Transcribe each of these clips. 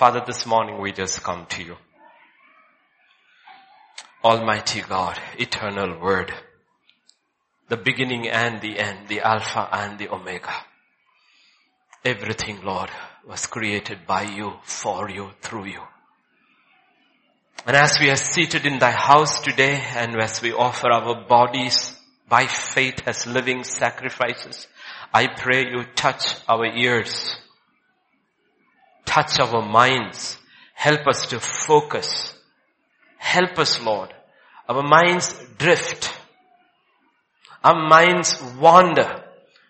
Father, this morning we just come to you. Almighty God, eternal word, the beginning and the end, the Alpha and the Omega. Everything, Lord, was created by you, for you, through you. And as we are seated in thy house today and as we offer our bodies by faith as living sacrifices, I pray you touch our ears, touch our minds, help us to focus, help us Lord. Our minds drift, our minds wander.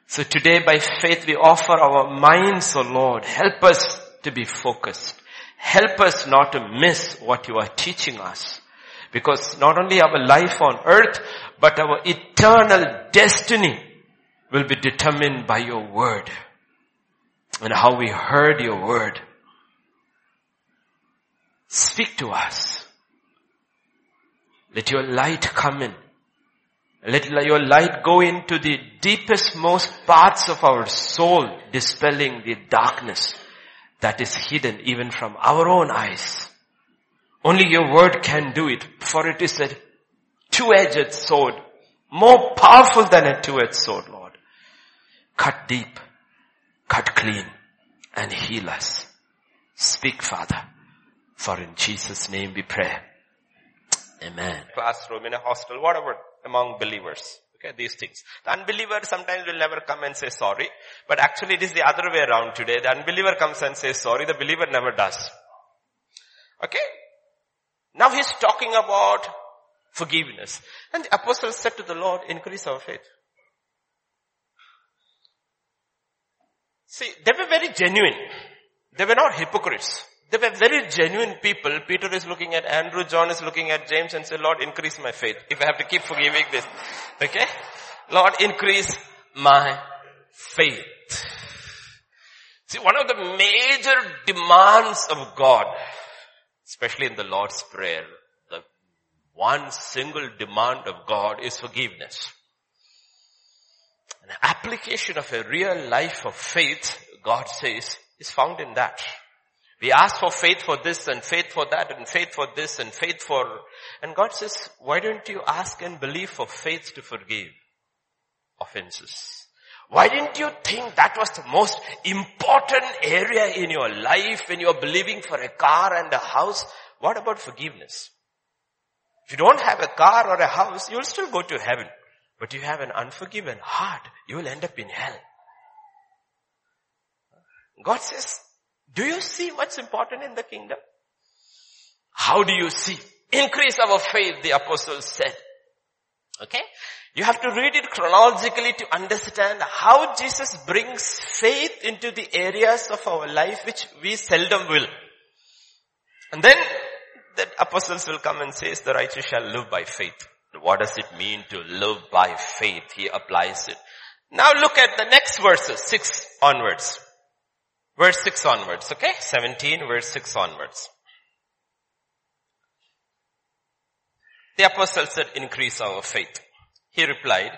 So today by faith we offer our minds, O oh Lord, help us to be focused. Help us not to miss what you are teaching us. Because not only our life on earth, but our eternal destiny will be determined by your word. And how we heard your word. Speak to us. Let your light come in. Let your light go into the deepest most parts of our soul, dispelling the darkness that is hidden even from our own eyes. Only your word can do it, for it is a two-edged sword, more powerful than a two-edged sword, Lord. Cut deep, cut clean, and heal us. Speak, Father, for in Jesus' name we pray. Amen. Classroom, in a hostel, whatever, among believers. Okay, these things. The unbeliever sometimes will never come and say sorry, but actually it is the other way around today. The unbeliever comes and says sorry, the believer never does. Okay? Now he's talking about forgiveness. And the apostle said to the Lord, increase our faith. See, they were very genuine. They were not hypocrites. They were very genuine people. Peter is looking at Andrew, John is looking at James and say, Lord, increase my faith. If I have to keep forgiving this. Okay? Lord, increase my faith. See, one of the major demands of God, especially in the Lord's Prayer, the one single demand of God is forgiveness. An application of a real life of faith, God says, is found in that. We ask for faith for this and faith for that and faith for this and faith for, and God says, why don't you ask and believe for faith to forgive offenses? Why didn't you think that was the most important area in your life when you're believing for a car and a house? What about forgiveness? If you don't have a car or a house, you'll still go to heaven. But you have an unforgiven heart, you will end up in hell. God says, do you see what's important in the kingdom? How do you see? Increase our faith, the apostles said. Okay? You have to read it chronologically to understand how Jesus brings faith into the areas of our life which we seldom will. And then the apostles will come and says the righteous shall live by faith. What does it mean to live by faith? He applies it. Now look at the next verses, 6 onwards. Verse 6 onwards, okay? 17, verse 6 onwards. The apostle said, increase our faith. He replied,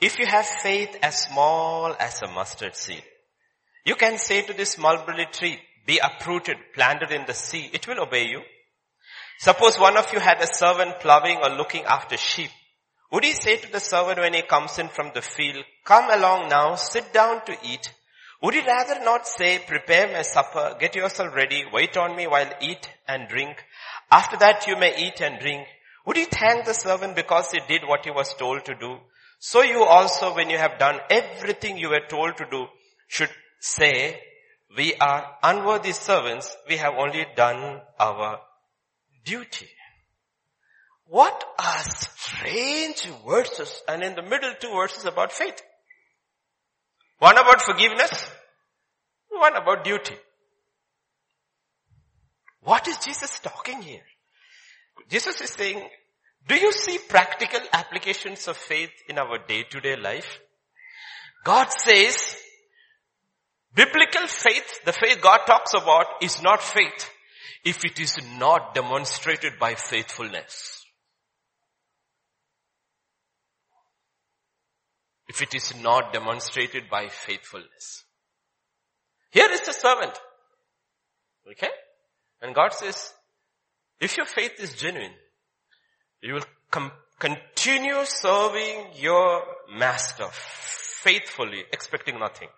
if you have faith as small as a mustard seed, you can say to this mulberry tree, be uprooted, planted in the sea, it will obey you. Suppose one of you had a servant plowing or looking after sheep. Would he say to the servant when he comes in from the field, come along now, sit down to eat? Would you rather not say, prepare my supper, get yourself ready, wait on me while eat and drink. After that you may eat and drink. Would you thank the servant because he did what he was told to do? So you also, when you have done everything you were told to do, should say, we are unworthy servants, we have only done our duty. What are strange verses and in the middle two verses about faith. One about forgiveness, one about duty. What is Jesus talking here? Jesus is saying, do you see practical applications of faith in our day-to-day life? God says, biblical faith, the faith God talks about is not faith if it is not demonstrated by faithfulness. If it is not demonstrated by faithfulness. Here is the servant. Okay? And God says, if your faith is genuine, you will com- continue serving your master faithfully, expecting nothing.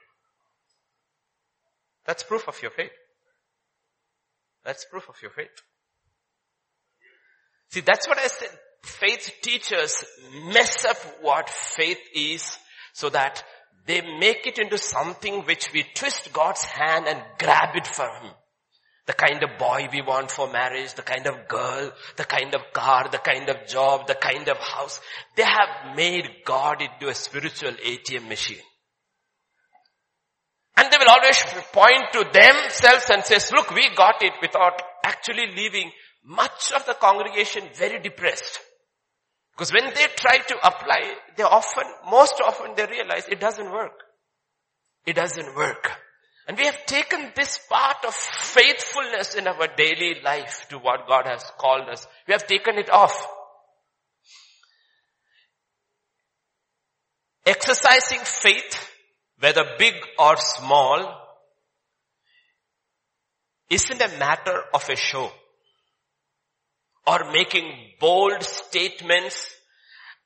That's proof of your faith. That's proof of your faith. See, that's what I said. Faith teachers mess up what faith is so that they make it into something which we twist God's hand and grab it from Him. The kind of boy we want for marriage, the kind of girl, the kind of car, the kind of job, the kind of house. They have made God into a spiritual ATM machine. And they will always point to themselves and says, look, we got it without actually leaving much of the congregation very depressed. Because when they try to apply, they often, most often they realize it doesn't work. It doesn't work. And we have taken this part of faithfulness in our daily life to what God has called us. We have taken it off. Exercising faith, whether big or small, isn't a matter of a show or making bold statements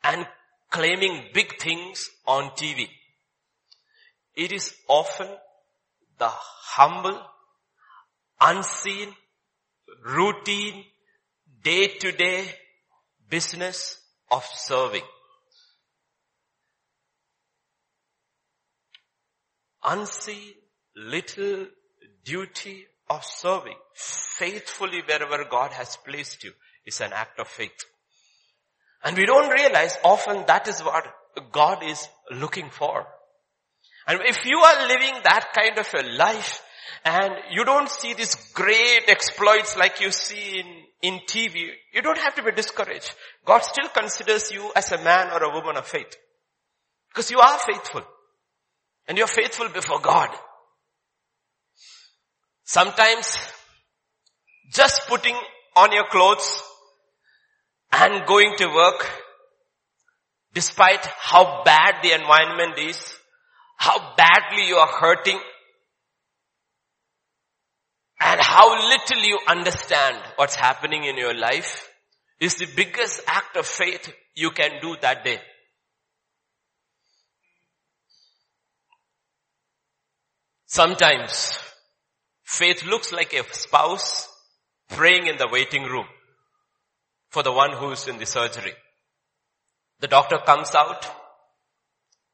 and claiming big things on TV. It is often the humble, unseen, routine, day to day business of serving. Unseen, little duty of serving faithfully wherever God has placed you is an act of faith. And we don't realize often that is what God is looking for. And if you are living that kind of a life and you don't see these great exploits like you see in, in TV, you don't have to be discouraged. God still considers you as a man or a woman of faith. Because you are faithful. And you're faithful before God. Sometimes just putting on your clothes and going to work, despite how bad the environment is, how badly you are hurting, and how little you understand what's happening in your life is the biggest act of faith you can do that day. Sometimes faith looks like a spouse praying in the waiting room for the one who's in the surgery. The doctor comes out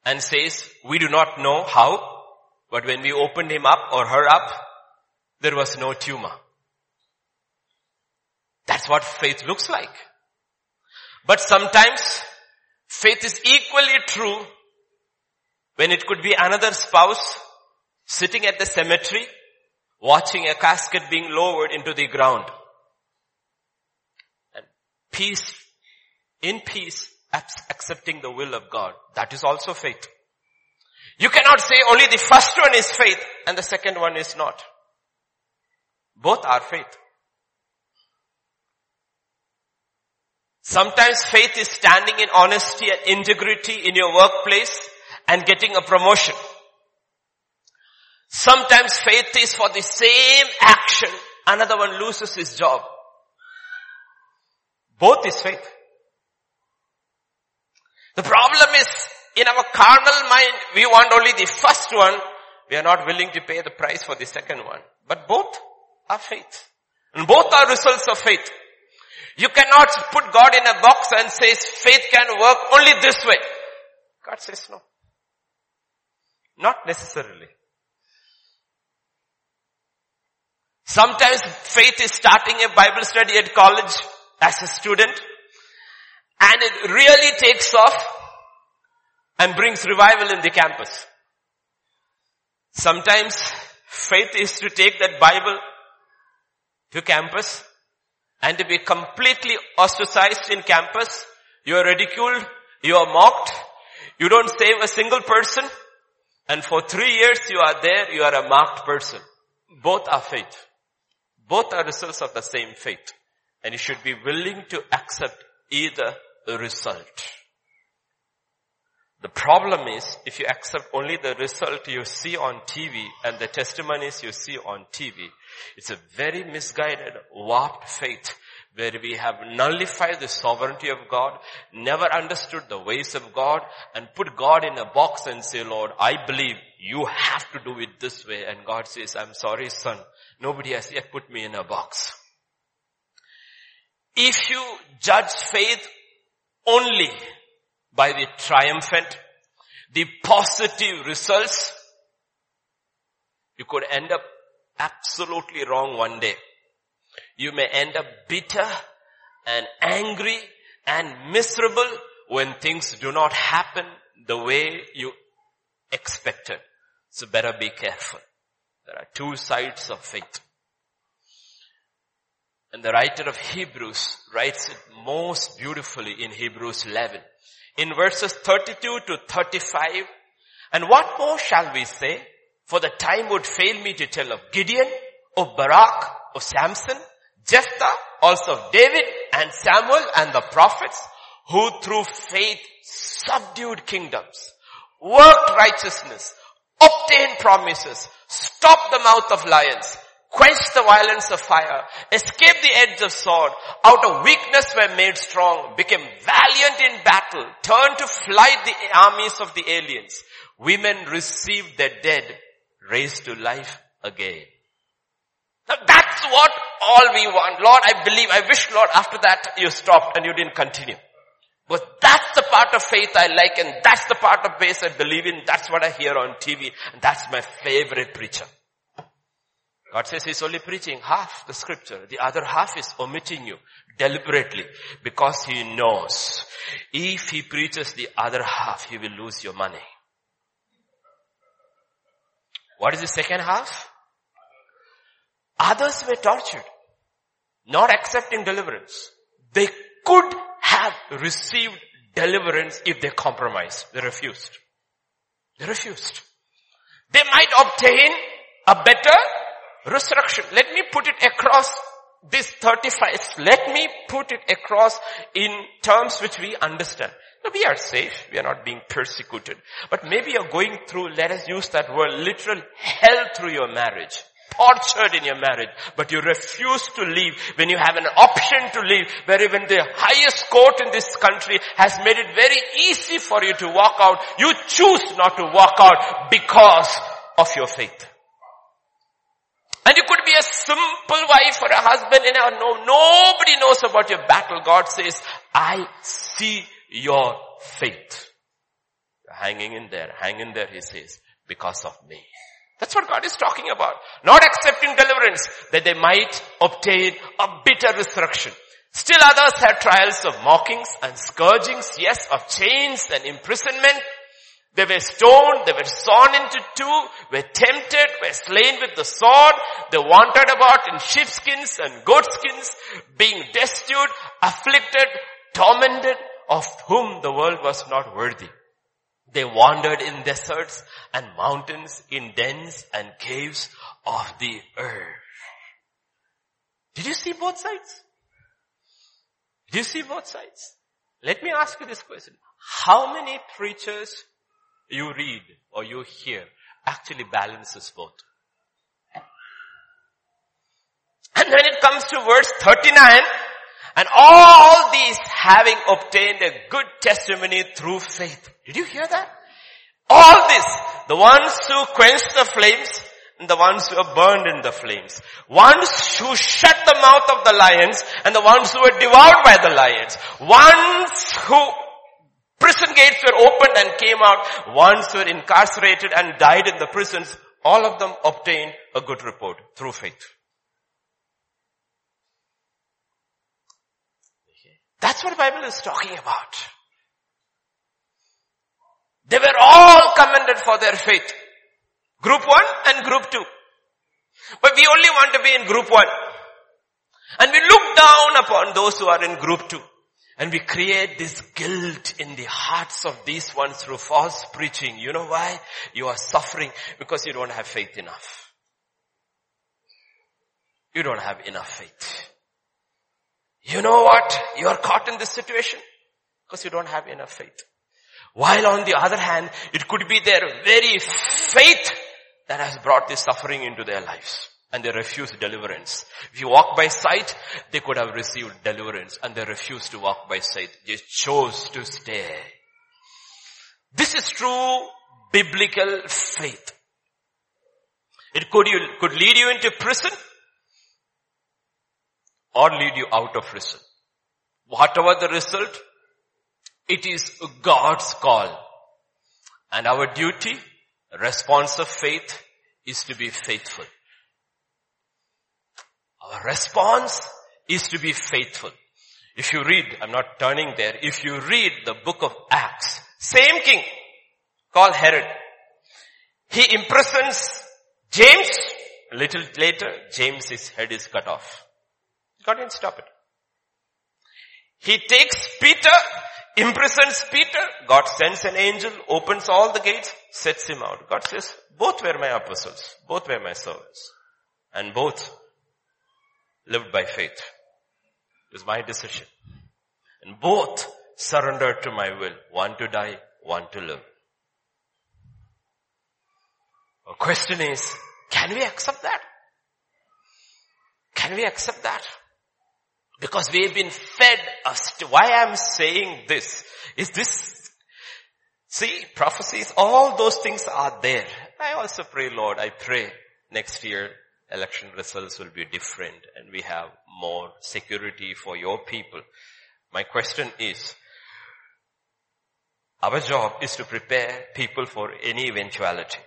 and says, we do not know how, but when we opened him up or her up, there was no tumor. That's what faith looks like. But sometimes faith is equally true when it could be another spouse sitting at the cemetery watching a casket being lowered into the ground. Peace, in peace, accepting the will of God. That is also faith. You cannot say only the first one is faith and the second one is not. Both are faith. Sometimes faith is standing in honesty and integrity in your workplace and getting a promotion. Sometimes faith is for the same action, another one loses his job. Both is faith. The problem is, in our carnal mind, we want only the first one. We are not willing to pay the price for the second one. But both are faith. And both are results of faith. You cannot put God in a box and say faith can work only this way. God says no. Not necessarily. Sometimes faith is starting a Bible study at college as a student and it really takes off and brings revival in the campus. Sometimes faith is to take that Bible to campus and to be completely ostracized in campus. You are ridiculed. You are mocked. You don't save a single person. And for three years you are there. You are a marked person. Both are faith. Both are results of the same faith. And you should be willing to accept either result. The problem is if you accept only the result you see on TV and the testimonies you see on TV, it's a very misguided, warped faith where we have nullified the sovereignty of God, never understood the ways of God, and put God in a box and say, Lord, I believe you have to do it this way. And God says, I'm sorry, son. Nobody has yet put me in a box. If you judge faith only by the triumphant, the positive results, you could end up absolutely wrong one day. You may end up bitter and angry and miserable when things do not happen the way you expected. So better be careful. There are two sides of faith. And the writer of Hebrews writes it most beautifully in Hebrews 11. In verses 32 to 35, and what more shall we say? For the time would fail me to tell of Gideon, of Barak, of Samson, Jephthah, also of David and Samuel and the prophets who through faith subdued kingdoms, worked righteousness, obtained promises, stopped the mouth of lions, quenched the violence of fire, escaped the edge of sword, out of weakness were made strong, became valiant in battle, turned to flight the armies of the aliens. Women received their dead, raised to life again. Now that's what all we want. Lord, I believe, I wish Lord after that you stopped and you didn't continue. But that's the part of faith I like and that's the part of faith I believe in. That's what I hear on TV and that's my favorite preacher. God says he's only preaching half the scripture. The other half is omitting you deliberately because he knows if he preaches the other half, he will lose your money. What is the second half? Others were tortured, not accepting deliverance. They could have received deliverance if they compromised. They refused. They refused. They might obtain a better resurrection. Let me put it across this 35. Let me put it across in terms which we understand. we are safe. We are not being persecuted. But maybe you're going through, let us use that word, literal hell through your marriage tortured in your marriage, but you refuse to leave when you have an option to leave, where even the highest court in this country has made it very easy for you to walk out. You choose not to walk out because of your faith. And you could be a simple wife or a husband and no, nobody knows about your battle. God says, I see your faith. Hanging in there, hang in there, he says, because of me. That's what God is talking about. Not accepting deliverance that they might obtain a bitter resurrection. Still others had trials of mockings and scourgings, yes, of chains and imprisonment. They were stoned, they were sawn into two, were tempted, were slain with the sword. They wandered about in sheepskins and goatskins, being destitute, afflicted, tormented, of whom the world was not worthy. They wandered in deserts and mountains, in dens and caves of the earth. Did you see both sides? Did you see both sides? Let me ask you this question. How many preachers you read or you hear actually balances both? And when it comes to verse 39, and all these having obtained a good testimony through faith. Did you hear that? All this, the ones who quenched the flames and the ones who were burned in the flames. Ones who shut the mouth of the lions and the ones who were devoured by the lions. Ones who prison gates were opened and came out. Who were incarcerated and died in the prisons. All of them obtained a good report through faith. That's what the Bible is talking about. They were all commended for their faith. Group one and group two. But we only want to be in group one. And we look down upon those who are in group two. And we create this guilt in the hearts of these ones through false preaching. You know why? You are suffering because you don't have faith enough. You don't have enough faith. You know what? You are caught in this situation because you don't have enough faith. While on the other hand, it could be their very faith that has brought this suffering into their lives. And they refused deliverance. If you walk by sight, they could have received deliverance and they refused to walk by sight. They chose to stay. This is true biblical faith. It could, you, could lead you into prison or lead you out of prison. Whatever the result, it is God's call. And our duty, response of faith, is to be faithful. Our response is to be faithful. If you read, I'm not turning there, if you read the book of Acts, same king called Herod, he imprisons James, a little later, James's head is cut off. God didn't stop it. He takes Peter, imprisons Peter, God sends an angel, opens all the gates, sets him out. God says, both were my apostles, both were my servants, and both lived by faith. It was my decision. And both surrendered to my will, one to die, one to live. The question is, can we accept that? Can we accept that? Because we've been fed us. Why I'm saying this is this, see, prophecies, all those things are there. I also pray, Lord, I pray next year election results will be different and we have more security for your people. My question is, our job is to prepare people for any eventuality.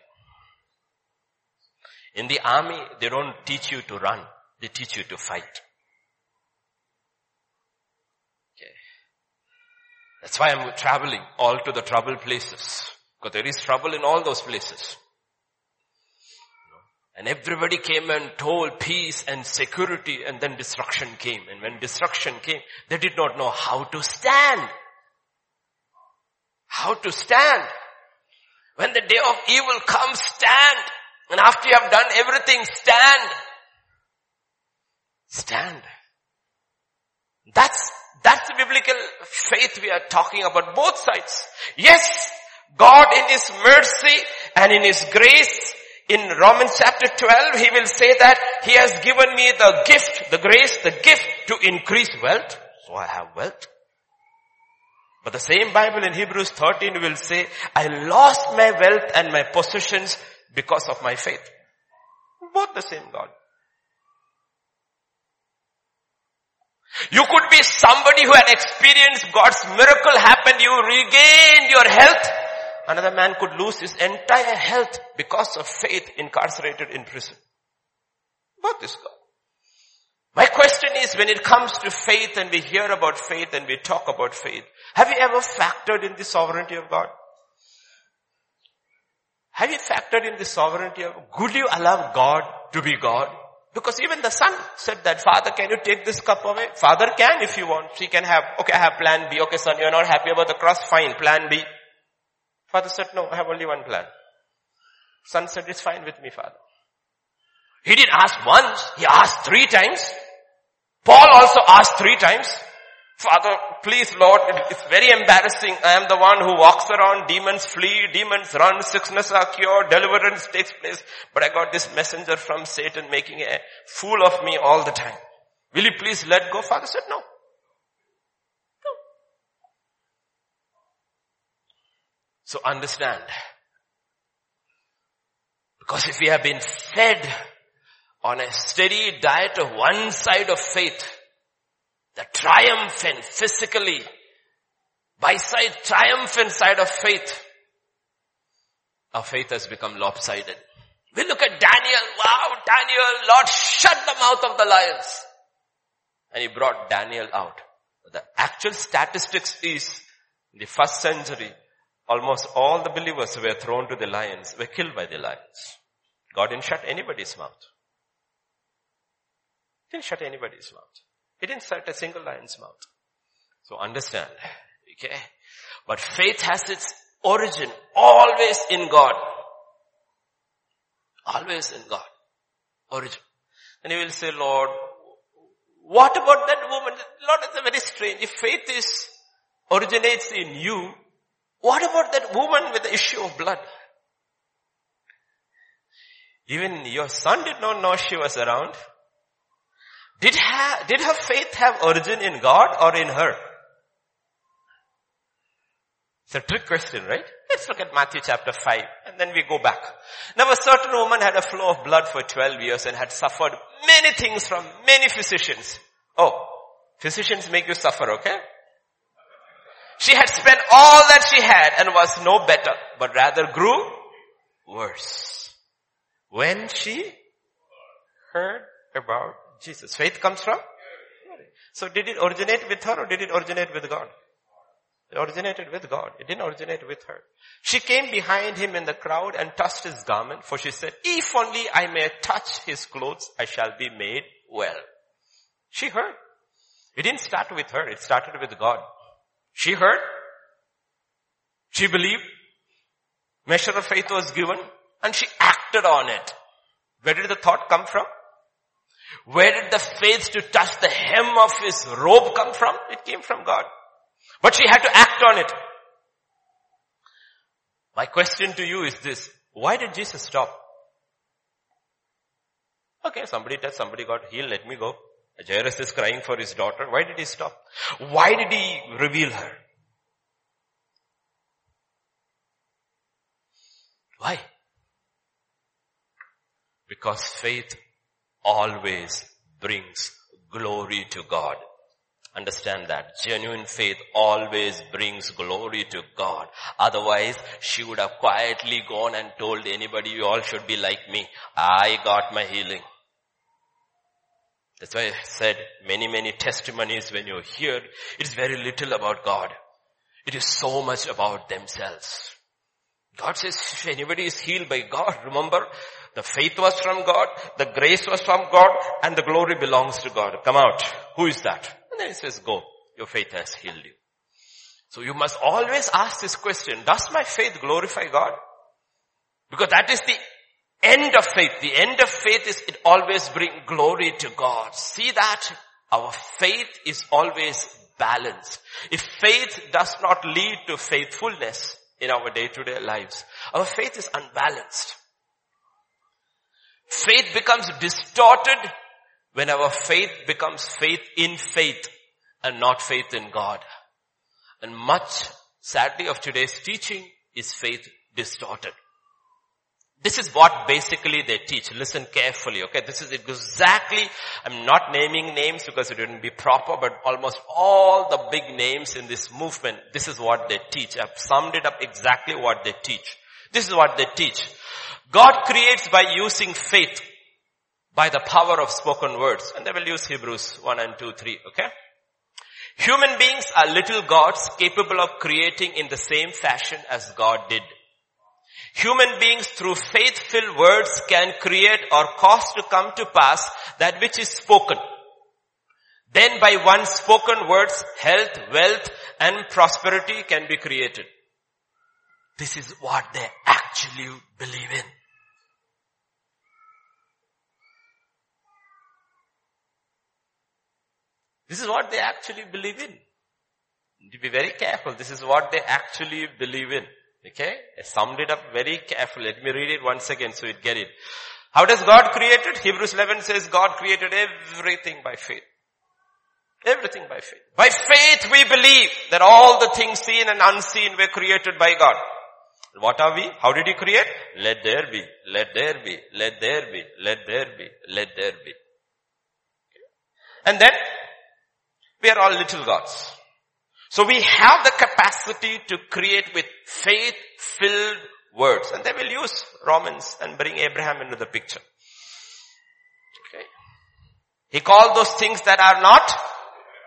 In the army, they don't teach you to run. They teach you to fight. Okay. That's why I'm traveling all to the trouble places. Because there is trouble in all those places. And everybody came and told peace and security and then destruction came. And when destruction came, they did not know how to stand. How to stand. When the day of evil comes, stand. And after you have done everything, stand. Stand. That's, that's the biblical faith we are talking about, both sides. Yes, God in His mercy and in His grace, in Romans chapter 12, He will say that He has given me the gift, the grace, the gift to increase wealth. So I have wealth. But the same Bible in Hebrews 13 will say, I lost my wealth and my possessions because of my faith. Both the same God. You could be somebody who had experienced God's miracle happen, you regained your health. Another man could lose his entire health because of faith incarcerated in prison. Both is God. My question is when it comes to faith and we hear about faith and we talk about faith, have you ever factored in the sovereignty of God? Have you factored in the sovereignty of, could you allow God to be God? Because even the son said that, Father, can you take this cup away? Father can if you want. She can have, okay, I have plan B. Okay, son, you're not happy about the cross? Fine, plan B. Father said, no, I have only one plan. Son said, it's fine with me, father. He didn't ask once, he asked three times. Paul also asked three times. Father, please Lord, it's very embarrassing. I am the one who walks around, demons flee, demons run, sickness are cured, deliverance takes place. But I got this messenger from Satan making a fool of me all the time. Will you please let go? Father said no. No. So understand. Because if we have been fed on a steady diet of one side of faith, the triumphant physically, by side, triumphant side of faith. Our faith has become lopsided. We look at Daniel, wow, Daniel, Lord shut the mouth of the lions. And he brought Daniel out. The actual statistics is, in the first century, almost all the believers were thrown to the lions were killed by the lions. God didn't shut anybody's mouth. He didn't shut anybody's mouth. He didn't shut a single lion's mouth. So understand, okay? But faith has its origin always in God. Always in God. Origin. And you will say, Lord, what about that woman? Lord, it's a very strange. If faith is, originates in you, What about that woman with the issue of blood? Even your son did not know she was around. Did, ha- did her faith have origin in God or in her? It's a trick question, right? Let's look at Matthew chapter 5 and then we go back. Now a certain woman had a flow of blood for 12 years and had suffered many things from many physicians. Oh, physicians make you suffer, okay? She had spent all that she had and was no better, but rather grew worse. When she heard about Jesus. Faith comes from? So did it originate with her or did it originate with God? It originated with God. It didn't originate with her. She came behind him in the crowd and touched his garment for she said, if only I may touch his clothes, I shall be made well. She heard. It didn't start with her. It started with God. She heard. She believed. Measure of faith was given and she acted on it. Where did the thought come from? Where did the faith to touch the hem of his robe come from? It came from God. But she had to act on it. My question to you is this. Why did Jesus stop? Okay, somebody touched, somebody got healed, let me go. Jairus is crying for his daughter. Why did he stop? Why did he reveal her? Why? Because faith always brings glory to God. Understand that. Genuine faith always brings glory to God. Otherwise, she would have quietly gone and told anybody, you all should be like me. I got my healing. That's why I said many, many testimonies when you hear, it's very little about God. It is so much about themselves. God says if anybody is healed by God, remember the faith was from God, the grace was from God, and the glory belongs to God. Come out. Who is that? And then he says, go. Your faith has healed you. So you must always ask this question, does my faith glorify God? Because that is the end of faith. The end of faith is it always bring glory to God. See that? Our faith is always balanced. If faith does not lead to faithfulness in our day-to-day lives, our faith is unbalanced. Faith becomes distorted when our faith becomes faith in faith and not faith in God. And much, sadly, of today's teaching is faith distorted. This is what basically they teach. Listen carefully, okay? This is exactly, I'm not naming names because it wouldn't be proper, but almost all the big names in this movement, this is what they teach. I've summed it up exactly what they teach. This is what they teach. God creates by using faith, by the power of spoken words. And they will use Hebrews 1 and 2, 3, okay? Human beings are little gods capable of creating in the same fashion as God did. Human beings through faith-filled words can create or cause to come to pass that which is spoken. Then by one spoken words, health, wealth and prosperity can be created. This is what they actually believe in. This is what they actually believe in. To be very careful. This is what they actually believe in. Okay? I summed it up very carefully. Let me read it once again so you get it. How does God create it? Hebrews 11 says God created everything by faith. Everything by faith. By faith we believe that all the things seen and unseen were created by God. What are we? How did he create? Let there be, let there be, let there be, let there be, let there be. And then, we are all little gods. So we have the capacity to create with faith-filled words. And they will use Romans and bring Abraham into the picture. Okay. He called those things that are not.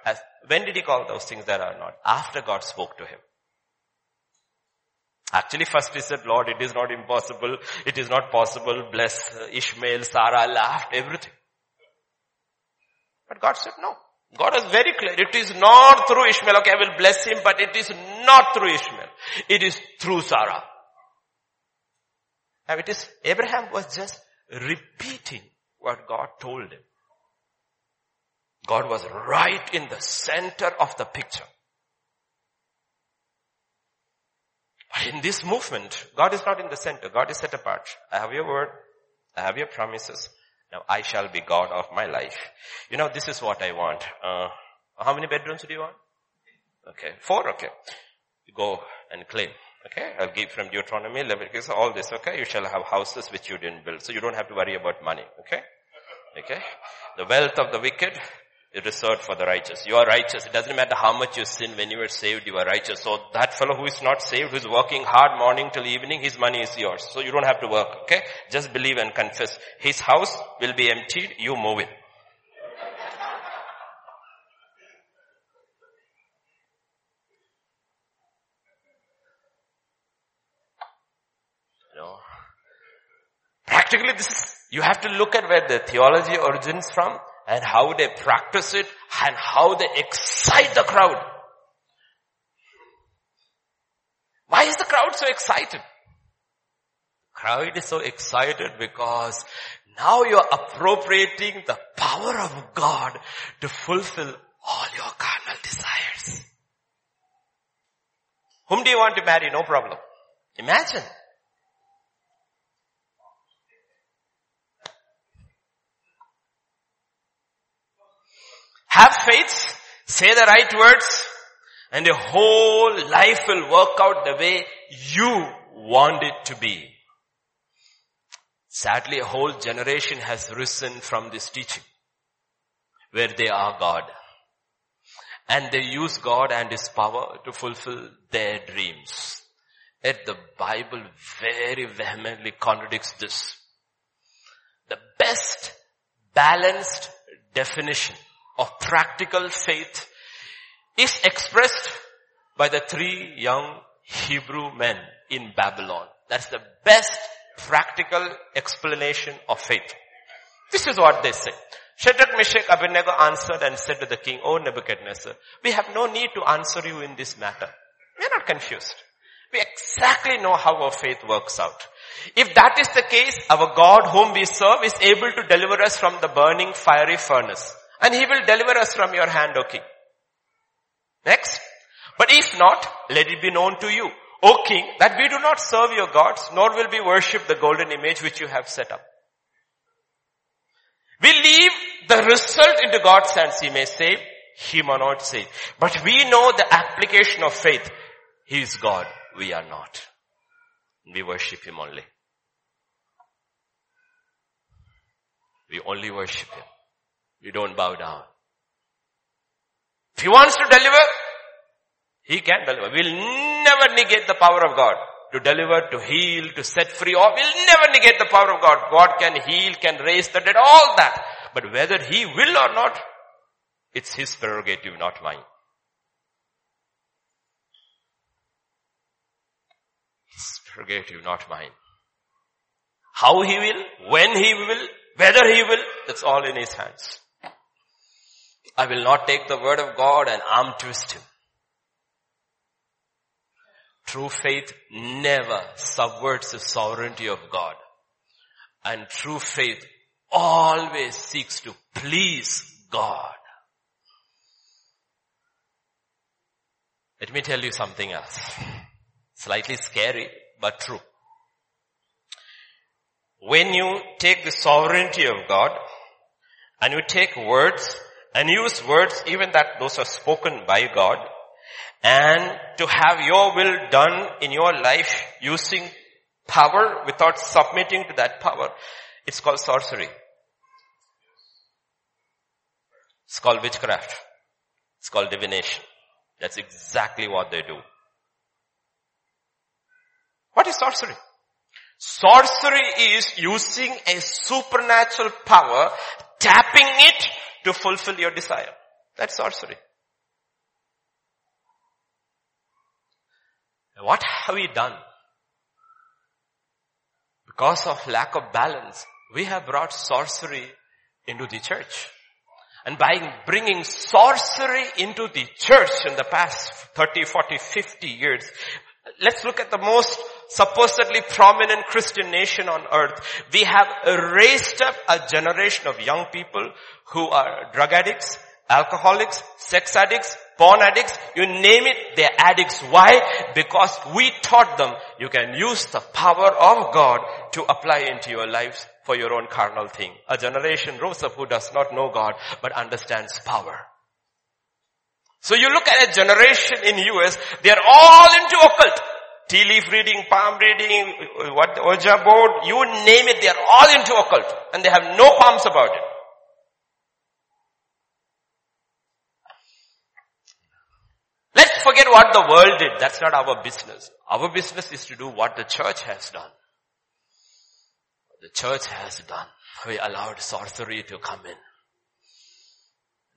As, when did he call those things that are not? After God spoke to him. Actually first he said, Lord, it is not impossible. It is not possible. Bless Ishmael, Sarah laughed, everything. But God said no. God is very clear. It is not through Ishmael. Okay, I will bless him, but it is not through Ishmael. It is through Sarah. Now it is, Abraham was just repeating what God told him. God was right in the center of the picture. In this movement, God is not in the center. God is set apart. I have your word. I have your promises. Now I shall be God of my life. You know, this is what I want. Uh, how many bedrooms do you want? Okay. Four? Okay. You go and claim. Okay. I'll give from Deuteronomy, Leviticus, all this. Okay. You shall have houses which you didn't build. So you don't have to worry about money. Okay. Okay. The wealth of the wicked reserved for the righteous. You are righteous. It doesn't matter how much you sin when you are saved, you are righteous. So that fellow who is not saved, who is working hard morning till evening, his money is yours. So you don't have to work. Okay. Just believe and confess. His house will be emptied. You move it. Practically this is, you have to look at where the theology origins from and how they practice it and how they excite the crowd. Why is the crowd so excited? Crowd is so excited because now you're appropriating the power of God to fulfill all your carnal desires. Whom do you want to marry? No problem. Imagine. Have faith, say the right words, and your whole life will work out the way you want it to be. Sadly, a whole generation has risen from this teaching where they are God. And they use God and His power to fulfill their dreams. Yet the Bible very vehemently contradicts this. The best balanced definition of practical faith is expressed by the three young Hebrew men in Babylon. That's the best practical explanation of faith. This is what they say. Shadrach, Meshach, Abednego answered and said to the king, O Nebuchadnezzar, we have no need to answer you in this matter. We are not confused. We exactly know how our faith works out. If that is the case, our God whom we serve is able to deliver us from the burning fiery furnace. And he will deliver us from your hand, O king. Next. But if not, let it be known to you, O king, that we do not serve your gods, nor will we worship the golden image which you have set up. We leave the result into God's hands. He may save, he may not save. But we know the application of faith. He is God, we are not. We worship him only. We only worship him. We don't bow down. If he wants to deliver, he can deliver. We'll never negate the power of God to deliver, to heal, to set free. Or we'll never negate the power of God. God can heal, can raise the dead, all that. But whether he will or not, it's his prerogative, not mine. His prerogative, not mine. How he will, when he will, whether he will, that's all in his hands. I will not take the word of God and arm twist him. True faith never subverts the sovereignty of God. And true faith always seeks to please God. Let me tell you something else. Slightly scary, but true. When you take the sovereignty of God and you take words and use words even that those are spoken by God and to have your will done in your life using power without submitting to that power. It's called sorcery. It's called witchcraft. It's called divination. That's exactly what they do. What is sorcery? Sorcery is using a supernatural power, tapping it to fulfill your desire. That's sorcery. What have we done? Because of lack of balance, we have brought sorcery into the church. And by bringing sorcery into the church in the past 30, 40, 50 years, let's look at the most supposedly prominent Christian nation on earth. We have raised up a generation of young people who are drug addicts, alcoholics, sex addicts, porn addicts, you name it, they're addicts. Why? Because we taught them you can use the power of God to apply into your lives for your own carnal thing. A generation rose up who does not know God but understands power. So you look at a generation in US, they are all into occult. Tea leaf reading, palm reading, what, Ouija board, you name it, they are all into occult. And they have no qualms about it. Let's forget what the world did. That's not our business. Our business is to do what the church has done. The church has done. We allowed sorcery to come in.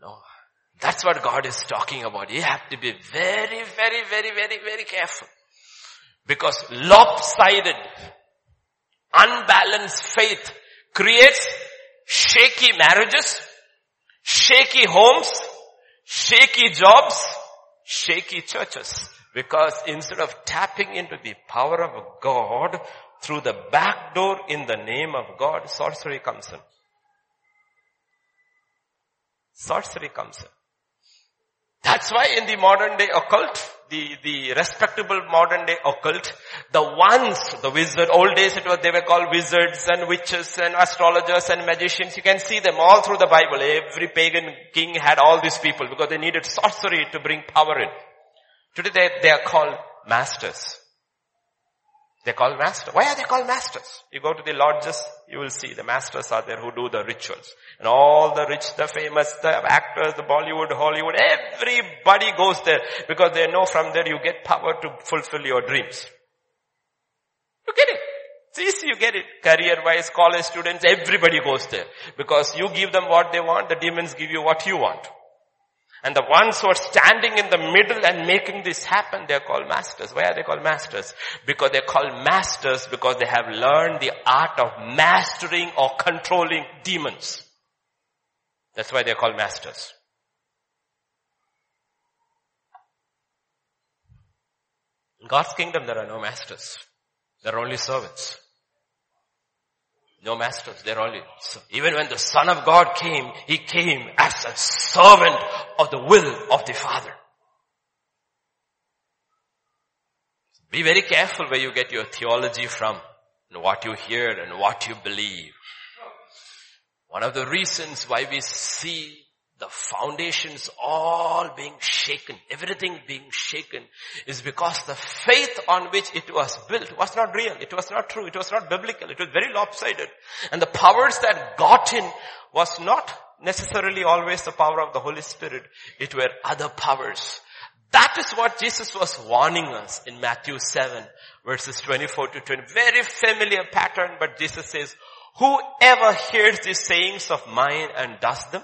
No. That's what God is talking about. You have to be very, very, very, very, very careful. Because lopsided, unbalanced faith creates shaky marriages, shaky homes, shaky jobs, shaky churches. Because instead of tapping into the power of God through the back door in the name of God, sorcery comes in. Sorcery comes in. That's why in the modern day occult, the, the respectable modern day occult, the ones, the wizard, old days it was, they were called wizards and witches and astrologers and magicians. You can see them all through the Bible. Every pagan king had all these people because they needed sorcery to bring power in. Today they, they are called masters. They're called masters. Why are they called masters? You go to the lodges, you will see the masters are there who do the rituals. And all the rich, the famous, the actors, the Bollywood, Hollywood, everybody goes there because they know from there you get power to fulfill your dreams. You get it. It's easy, you get it. Career-wise, college students, everybody goes there. Because you give them what they want, the demons give you what you want. And the ones who are standing in the middle and making this happen, they're called masters. Why are they called masters? Because they're called masters because they have learned the art of mastering or controlling demons. That's why they're called masters. In God's kingdom, there are no masters. There are only servants. No masters, they're only, even when the son of God came, he came as a servant of the will of the father. Be very careful where you get your theology from and what you hear and what you believe. One of the reasons why we see the foundations all being shaken, everything being shaken is because the faith on which it was built was not real. It was not true. It was not biblical. It was very lopsided. And the powers that got in was not necessarily always the power of the Holy Spirit. It were other powers. That is what Jesus was warning us in Matthew 7 verses 24 to 20. Very familiar pattern, but Jesus says, whoever hears these sayings of mine and does them,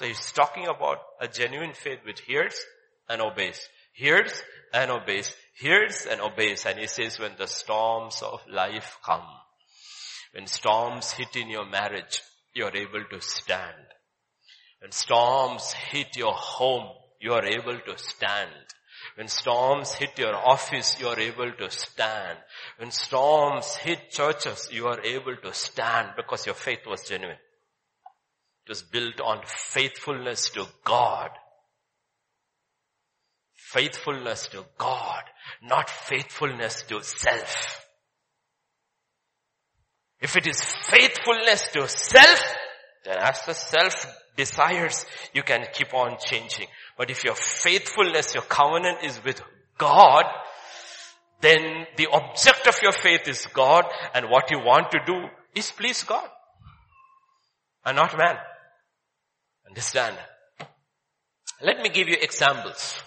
So he's talking about a genuine faith which hears and obeys. Hears and obeys. Hears and obeys. And he says when the storms of life come, when storms hit in your marriage, you're able to stand. When storms hit your home, you are able to stand. When storms hit your office, you are able to stand. When storms hit churches, you are able to stand because your faith was genuine. Was built on faithfulness to God. Faithfulness to God, not faithfulness to self. If it is faithfulness to self, then as the self desires, you can keep on changing. But if your faithfulness, your covenant is with God, then the object of your faith is God and what you want to do is please God and not man. Understand? Let me give you examples.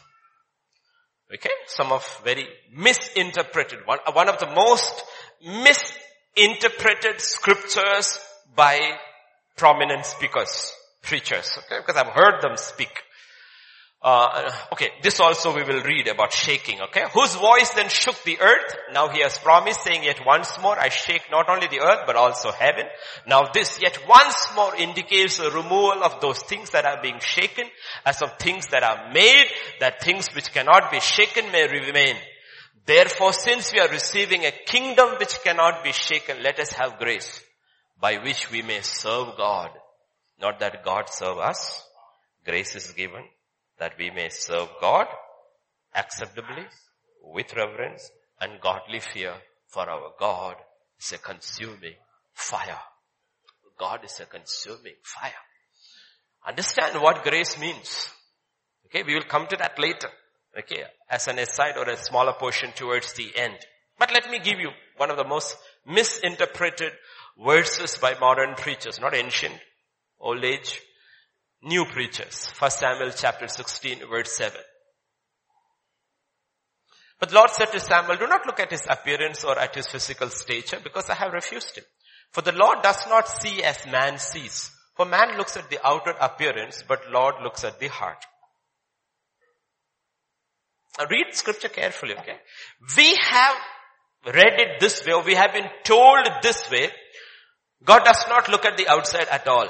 Okay? Some of very misinterpreted, one, uh, one of the most misinterpreted scriptures by prominent speakers, preachers, okay? Because I've heard them speak. Uh, okay, this also we will read about shaking, okay? Whose voice then shook the earth. Now he has promised saying yet once more, I shake not only the earth, but also heaven. Now this yet once more indicates a removal of those things that are being shaken as of things that are made, that things which cannot be shaken may remain. Therefore, since we are receiving a kingdom which cannot be shaken, let us have grace by which we may serve God. Not that God serve us. Grace is given that we may serve God acceptably, with reverence and godly fear for our God is a consuming fire. God is a consuming fire. Understand what grace means. Okay, we will come to that later. Okay, as an aside or a smaller portion towards the end. But let me give you one of the most misinterpreted verses by modern preachers, not ancient, old age, new preachers. First Samuel chapter 16 verse 7. But the Lord said to Samuel, do not look at his appearance or at his physical stature because I have refused him. For the Lord does not see as man sees. For man looks at the outer appearance, but Lord looks at the heart. Now read scripture carefully, okay? We have read it this way, or we have been told this way. God does not look at the outside at all.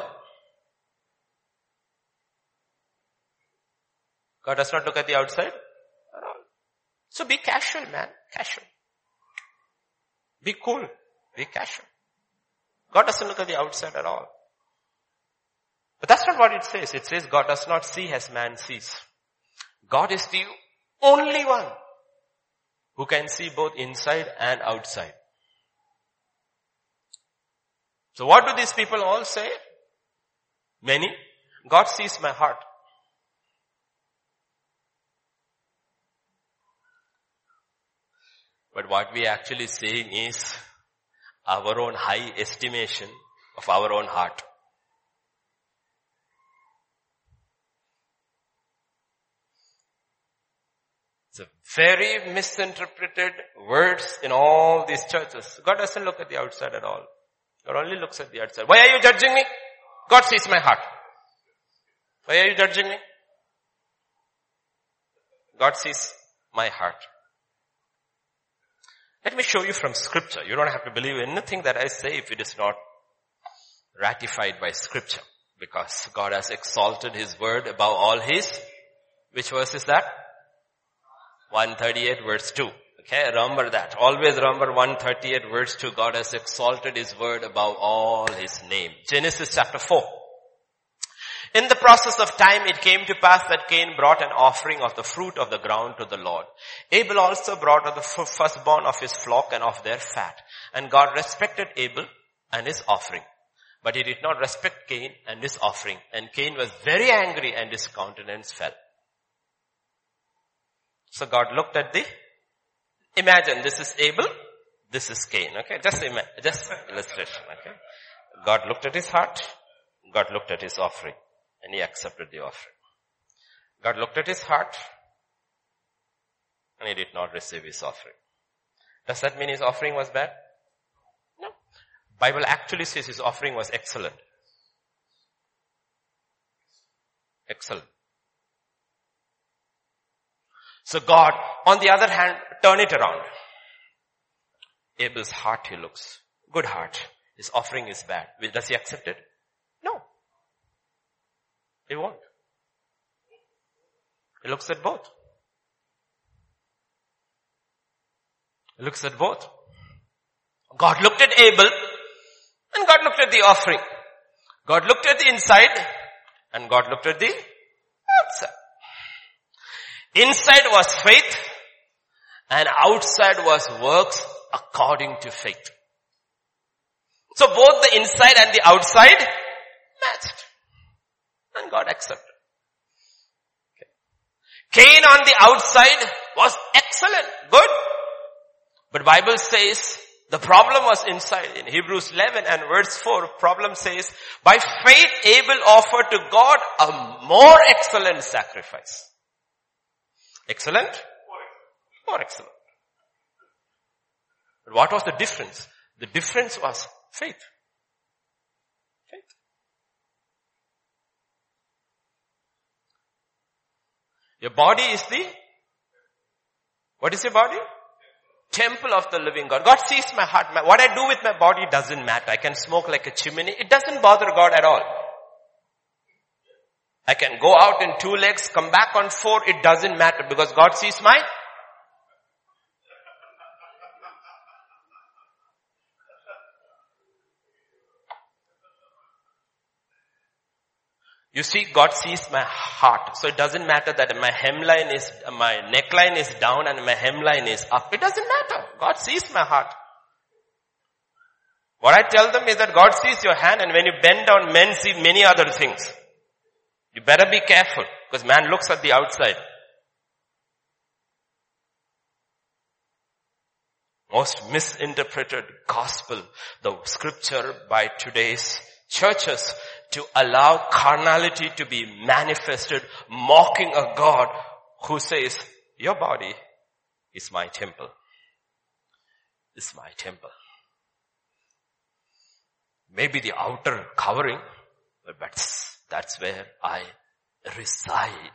God does not look at the outside at all. So be casual, man. Casual. Be cool. Be casual. God doesn't look at the outside at all. But that's not what it says. It says God does not see as man sees. God is the only one who can see both inside and outside. So what do these people all say? Many. God sees my heart. But what we actually saying is our own high estimation of our own heart. It's a very misinterpreted words in all these churches. God doesn't look at the outside at all. God only looks at the outside. Why are you judging me? God sees my heart. Why are you judging me? God sees my heart. Let me show you from scripture. You don't have to believe anything that I say if it is not ratified by scripture. Because God has exalted His word above all His. Which verse is that? 138 verse 2. Okay, remember that. Always remember 138 verse 2. God has exalted His word above all His name. Genesis chapter 4. In the process of time, it came to pass that Cain brought an offering of the fruit of the ground to the Lord. Abel also brought of the firstborn of his flock and of their fat. And God respected Abel and his offering. But he did not respect Cain and his offering. And Cain was very angry and his countenance fell. So God looked at the, imagine this is Abel, this is Cain, okay? Just imagine, just illustration, okay? God looked at his heart, God looked at his offering and he accepted the offering. God looked at his heart and he did not receive his offering. Does that mean his offering was bad? No. Bible actually says his offering was excellent. Excellent. So God, on the other hand, turn it around. Abel's heart he looks. Good heart. His offering is bad. Does he accept it? He won't. He looks at both. He looks at both. God looked at Abel and God looked at the offering. God looked at the inside and God looked at the outside. Inside was faith and outside was works according to faith. So both the inside and the outside matched. And God accepted. Okay. Cain on the outside was excellent, good. But Bible says the problem was inside. In Hebrews 11 and verse 4, problem says, by faith Abel offered to God a more excellent sacrifice. Excellent? More excellent. But what was the difference? The difference was faith. Your body is the, what is your body? Temple of the living God. God sees my heart. What I do with my body doesn't matter. I can smoke like a chimney. It doesn't bother God at all. I can go out in two legs, come back on four. It doesn't matter because God sees my You see, God sees my heart. So it doesn't matter that my hemline is, my neckline is down and my hemline is up. It doesn't matter. God sees my heart. What I tell them is that God sees your hand and when you bend down, men see many other things. You better be careful because man looks at the outside. Most misinterpreted gospel, the scripture by today's churches to allow carnality to be manifested, mocking a God who says, your body is my temple. Is my temple. Maybe the outer covering, but that's, that's where I reside.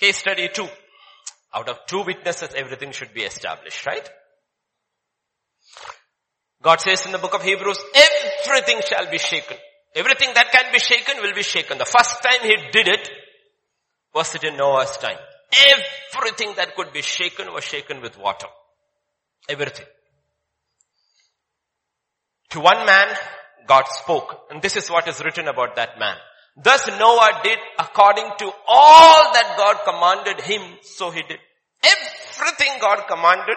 Case study two. Out of two witnesses, everything should be established, right? God says in the book of Hebrews, everything shall be shaken. Everything that can be shaken will be shaken. The first time he did it was it in Noah's time. Everything that could be shaken was shaken with water. Everything. To one man, God spoke. And this is what is written about that man. Thus Noah did according to all that God commanded him, so he did. Everything God commanded,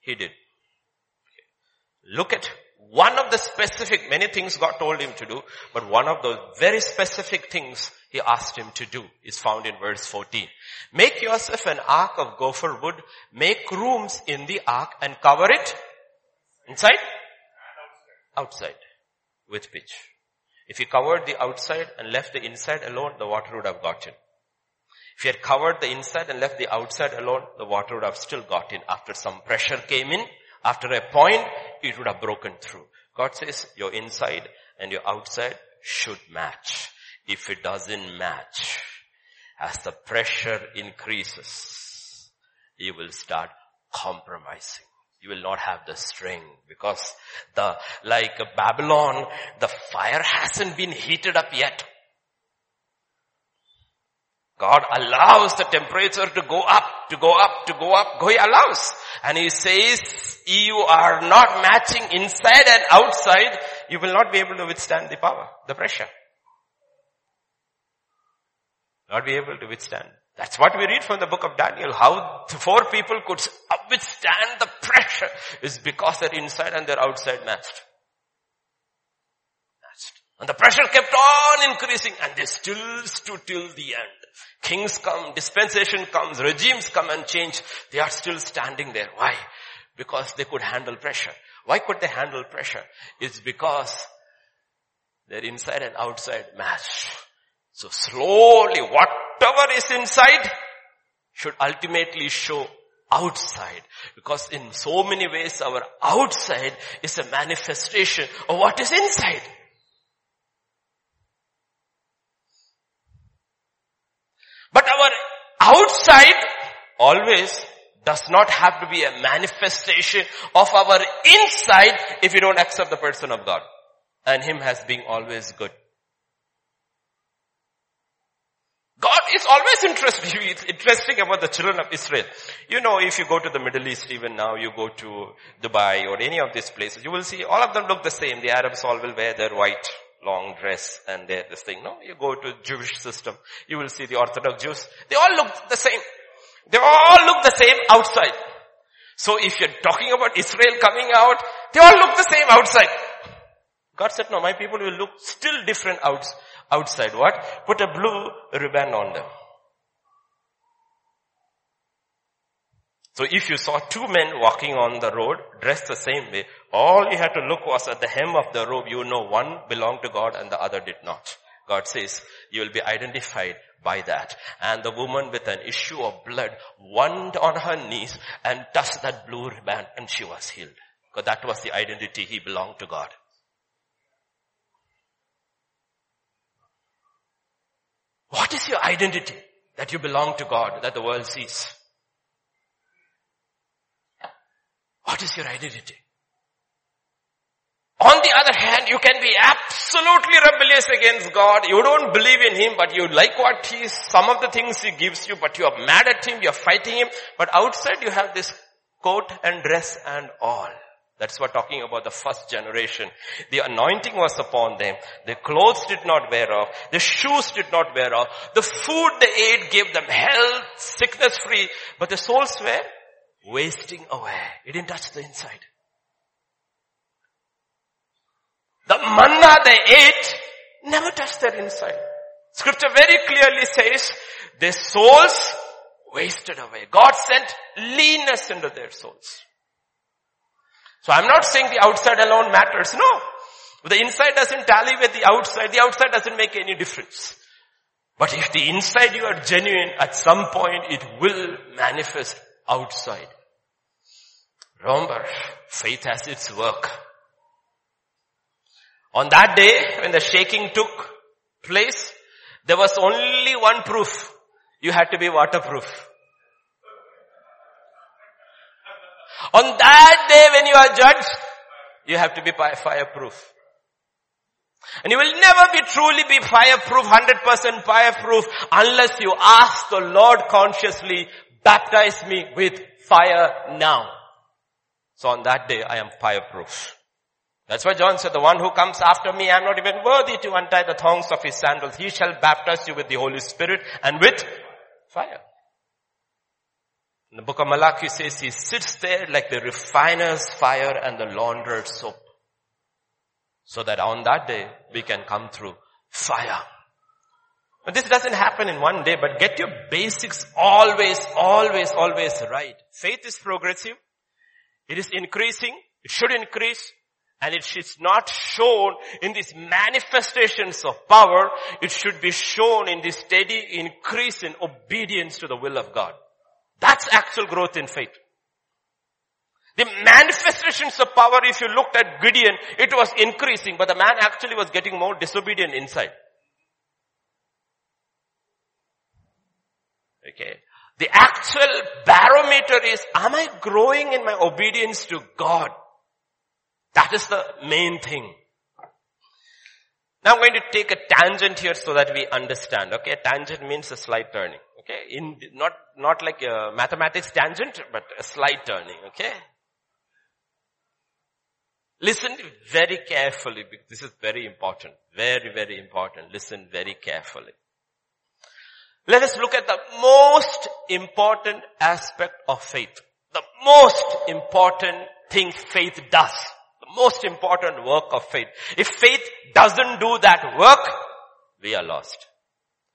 he did. Look at one of the specific, many things God told him to do, but one of those very specific things he asked him to do is found in verse 14. Make yourself an ark of gopher wood, make rooms in the ark and cover it inside? Outside. With pitch. If you covered the outside and left the inside alone, the water would have got in. If you had covered the inside and left the outside alone, the water would have still got in. After some pressure came in, after a point, it would have broken through. God says your inside and your outside should match. If it doesn't match, as the pressure increases, you will start compromising. You will not have the strength because the, like Babylon, the fire hasn't been heated up yet. God allows the temperature to go up, to go up, to go up. He allows. And He says, you are not matching inside and outside, you will not be able to withstand the power, the pressure. Not be able to withstand. That's what we read from the book of Daniel. How the four people could withstand the pressure is because their inside and their outside matched. Matched. And the pressure kept on increasing and they still stood till the end. Kings come, dispensation comes, regimes come and change. They are still standing there. Why? Because they could handle pressure. Why could they handle pressure? It's because their inside and outside match. So slowly, whatever is inside should ultimately show outside. Because in so many ways our outside is a manifestation of what is inside. But our outside always does not have to be a manifestation of our inside if we don't accept the person of God. And Him has been always good. God is always interesting, It's interesting about the children of Israel. You know, if you go to the Middle East, even now, you go to Dubai or any of these places, you will see all of them look the same. The Arabs all will wear their white long dress and their this thing. No, you go to Jewish system, you will see the Orthodox Jews. They all look the same. They all look the same outside. So if you're talking about Israel coming out, they all look the same outside. God said, no, my people will look still different outs, outside. What? Put a blue ribbon on them. So if you saw two men walking on the road dressed the same way, all you had to look was at the hem of the robe. You know one belonged to God and the other did not. God says you will be identified by that. And the woman with an issue of blood went on her knees and touched that blue ribbon and she was healed. Because that was the identity he belonged to God. What is your identity that you belong to God that the world sees? What is your identity? On the other hand, you can be absolutely rebellious against God. You don't believe in Him, but you like what He some of the things He gives you, but you are mad at Him, you're fighting Him. But outside you have this coat and dress and all. That's what talking about the first generation. The anointing was upon them. Their clothes did not wear off. Their shoes did not wear off. The food they ate gave them health, sickness free, but the souls were wasting away. It didn't touch the inside. The manna they ate never touched their inside. Scripture very clearly says their souls wasted away. God sent leanness into their souls. So I'm not saying the outside alone matters. No. The inside doesn't tally with the outside. The outside doesn't make any difference. But if the inside you are genuine, at some point it will manifest outside. Remember, faith has its work. On that day, when the shaking took place, there was only one proof. You had to be waterproof. On that day when you are judged, you have to be fireproof. And you will never be truly be fireproof, 100% fireproof unless you ask the Lord consciously, baptize me with fire now. So on that day, I am fireproof. That's why John said, the one who comes after me, I am not even worthy to untie the thongs of his sandals. He shall baptize you with the Holy Spirit and with fire. In the book of Malachi says he sits there like the refiner's fire and the launderer's soap. So that on that day we can come through fire. This doesn't happen in one day, but get your basics always, always, always right. Faith is progressive. It is increasing. It should increase. And it is not shown in these manifestations of power. It should be shown in the steady increase in obedience to the will of God. That's actual growth in faith. The manifestations of power, if you looked at Gideon, it was increasing, but the man actually was getting more disobedient inside. Okay. The actual barometer is, am I growing in my obedience to God? That is the main thing. Now I'm going to take a tangent here so that we understand. Okay, tangent means a slight turning. Okay, in not not like a mathematics tangent, but a slight turning. Okay. Listen very carefully. This is very important. Very, very important. Listen very carefully. Let us look at the most important aspect of faith. The most important thing faith does. The most important work of faith. If faith doesn't do that work, we are lost.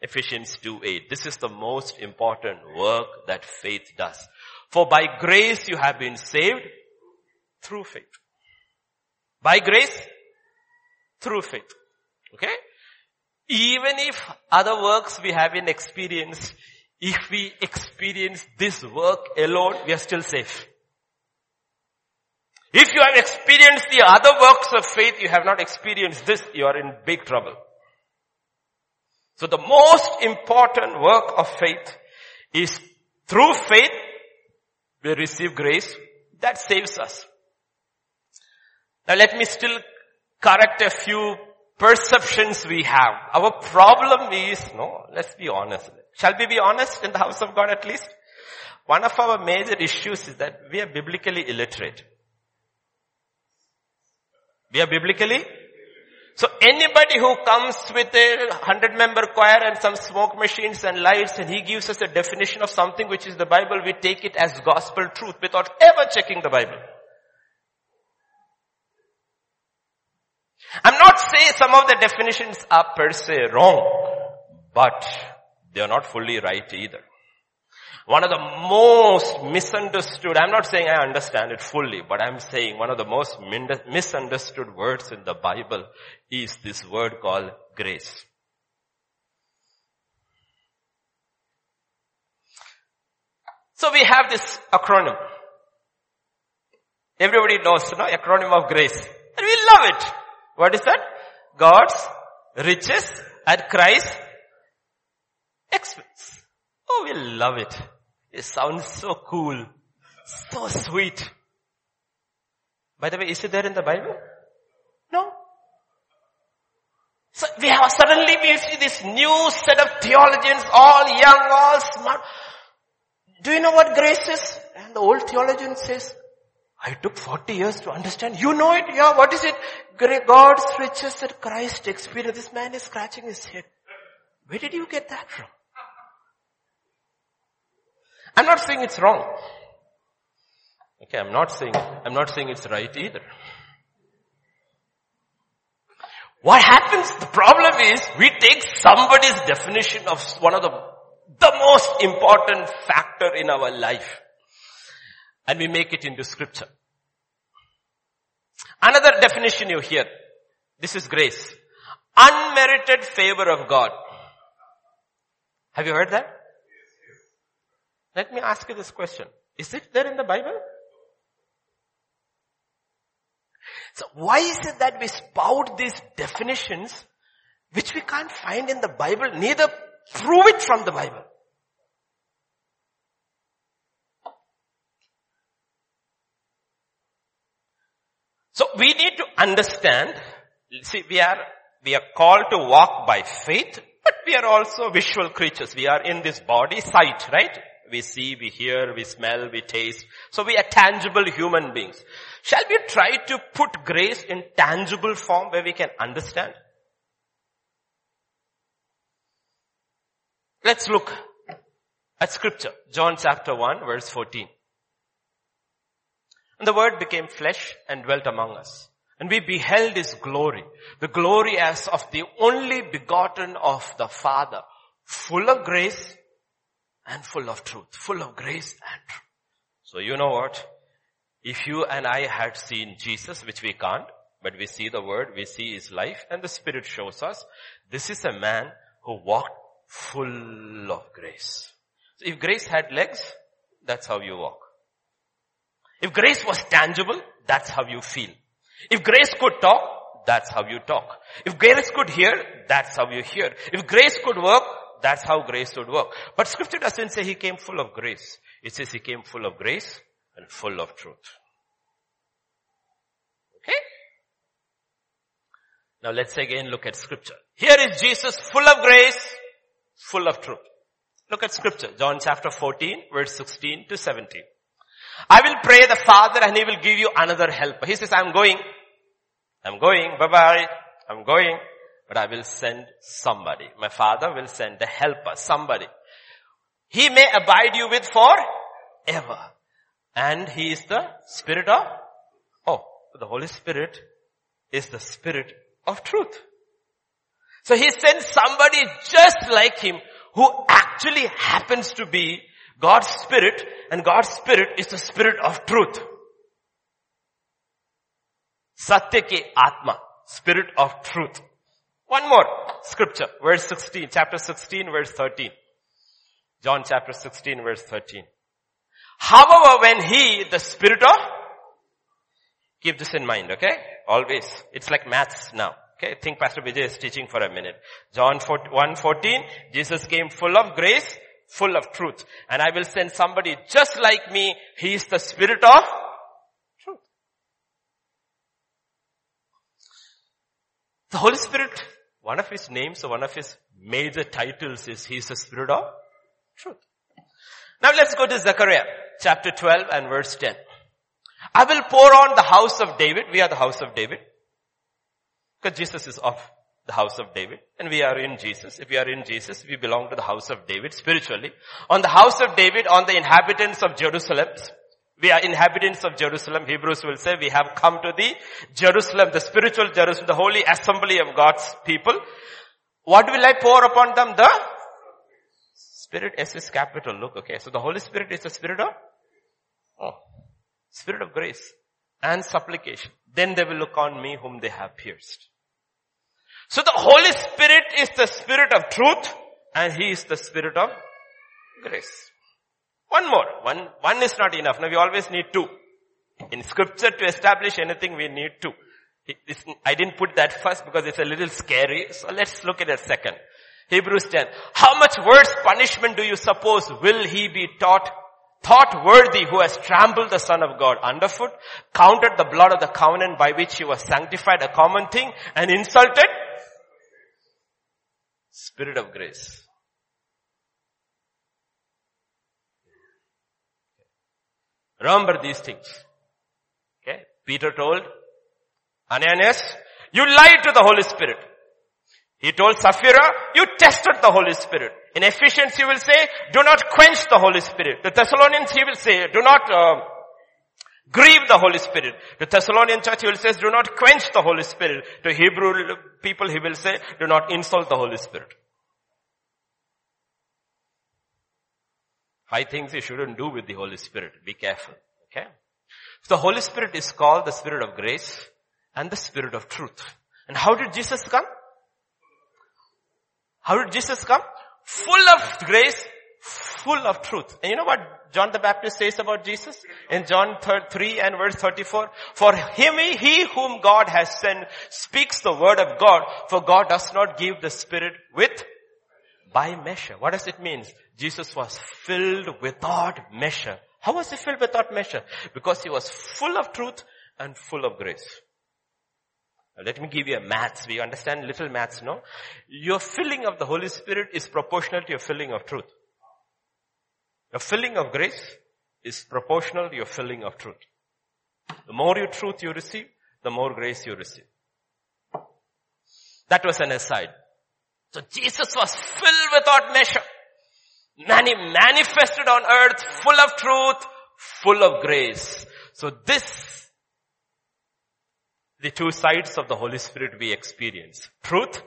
Ephesians 2.8. This is the most important work that faith does. For by grace you have been saved through faith. By grace, through faith. Okay? Even if other works we have in experience, if we experience this work alone, we are still safe. If you have experienced the other works of faith, you have not experienced this, you are in big trouble. So the most important work of faith is through faith, we receive grace that saves us. Now let me still correct a few perceptions we have. Our problem is, no, let's be honest. Shall we be honest in the house of God at least? One of our major issues is that we are biblically illiterate. We are biblically so anybody who comes with a hundred member choir and some smoke machines and lights and he gives us a definition of something which is the Bible, we take it as gospel truth without ever checking the Bible. I'm not saying some of the definitions are per se wrong, but they are not fully right either. One of the most misunderstood, I'm not saying I understand it fully, but I'm saying one of the most misunderstood words in the Bible is this word called grace. So we have this acronym. Everybody knows, you know, acronym of grace. And we love it. What is that? God's riches at Christ's expense. Oh, we love it. It sounds so cool. So sweet. By the way, is it there in the Bible? No. So we have suddenly we see this new set of theologians, all young, all smart. Do you know what grace is? And the old theologian says, I took 40 years to understand. You know it? Yeah, what is it? God's riches that Christ experienced. This man is scratching his head. Where did you get that from? I'm not saying it's wrong. Okay, I'm not saying, I'm not saying it's right either. What happens, the problem is, we take somebody's definition of one of the, the most important factor in our life and we make it into scripture. Another definition you hear. This is grace. Unmerited favor of God. Have you heard that? Let me ask you this question. Is it there in the Bible? So why is it that we spout these definitions which we can't find in the Bible, neither prove it from the Bible? So we need to understand, see we are, we are called to walk by faith, but we are also visual creatures. We are in this body, sight, right? We see, we hear, we smell, we taste. So we are tangible human beings. Shall we try to put grace in tangible form where we can understand? Let's look at scripture. John chapter 1 verse 14. And the word became flesh and dwelt among us. And we beheld his glory, the glory as of the only begotten of the Father, full of grace and full of truth, full of grace and truth. So you know what? If you and I had seen Jesus, which we can't, but we see the word, we see his life, and the Spirit shows us, this is a man who walked full of grace. So if grace had legs, that's how you walk. If grace was tangible, that's how you feel. If grace could talk, that's how you talk. If grace could hear, that's how you hear. If grace could work, that's how grace would work. But scripture doesn't say he came full of grace. It says he came full of grace and full of truth. Okay? Now let's again look at scripture. Here is Jesus full of grace, full of truth. Look at scripture. John chapter 14 verse 16 to 17. I will pray the Father and He will give you another helper. He says, I'm going. I'm going. Bye bye. I'm going. But I will send somebody. My Father will send the helper, somebody. He may abide you with forever. And He is the Spirit of, oh, the Holy Spirit is the Spirit of truth. So He sends somebody just like Him who actually happens to be God's Spirit and God's Spirit is the Spirit of truth. Satya ke Atma, Spirit of truth. One more scripture, verse 16, chapter 16, verse 13. John chapter 16, verse 13. However, when He, the Spirit of, keep this in mind, okay? Always. It's like maths now. Okay, think Pastor Vijay is teaching for a minute. John 1 14, Jesus came full of grace full of truth. And I will send somebody just like me. He is the spirit of truth. The Holy Spirit, one of his names or one of his major titles is He is the spirit of truth. Now let's go to Zechariah chapter 12 and verse 10. I will pour on the house of David. We are the house of David. Because Jesus is of the house of David. And we are in Jesus. If we are in Jesus, we belong to the house of David spiritually. On the house of David, on the inhabitants of Jerusalem, we are inhabitants of Jerusalem. Hebrews will say we have come to the Jerusalem, the spiritual Jerusalem, the holy assembly of God's people. What will I pour upon them? The Spirit S is capital. Look, okay. So the Holy Spirit is the Spirit of, oh, Spirit of grace and supplication. Then they will look on me whom they have pierced. So the Holy Spirit is the Spirit of truth and He is the Spirit of grace. One more. One, one is not enough. Now we always need two. In scripture to establish anything we need two. I didn't put that first because it's a little scary. So let's look at it second. Hebrews 10. How much worse punishment do you suppose will he be taught thought worthy who has trampled the son of God underfoot, counted the blood of the covenant by which he was sanctified a common thing and insulted spirit of grace. Remember these things. Okay. Peter told Ananias, you lied to the Holy Spirit. He told Sapphira, you tested the Holy Spirit. In Ephesians he will say, do not quench the Holy Spirit. The Thessalonians he will say, do not uh, grieve the Holy Spirit. The Thessalonian church he will say, do not quench the Holy Spirit. To Hebrew people he will say, do not insult the Holy Spirit. Five things you shouldn't do with the Holy Spirit. Be careful. Okay? So the Holy Spirit is called the Spirit of grace and the Spirit of truth. And how did Jesus come? How did Jesus come? Full of grace, full of truth. And you know what John the Baptist says about Jesus? In John 3 and verse 34, for him, he whom God has sent speaks the word of God, for God does not give the Spirit with by measure. What does it mean? Jesus was filled without measure. How was he filled without measure? Because he was full of truth and full of grace. Let me give you a maths. We understand little maths, no? Your filling of the Holy Spirit is proportional to your filling of truth. Your filling of grace is proportional to your filling of truth. The more your truth you receive, the more grace you receive. That was an aside. So Jesus was filled without measure. Many manifested on earth, full of truth, full of grace. So this the two sides of the Holy Spirit we experience. Truth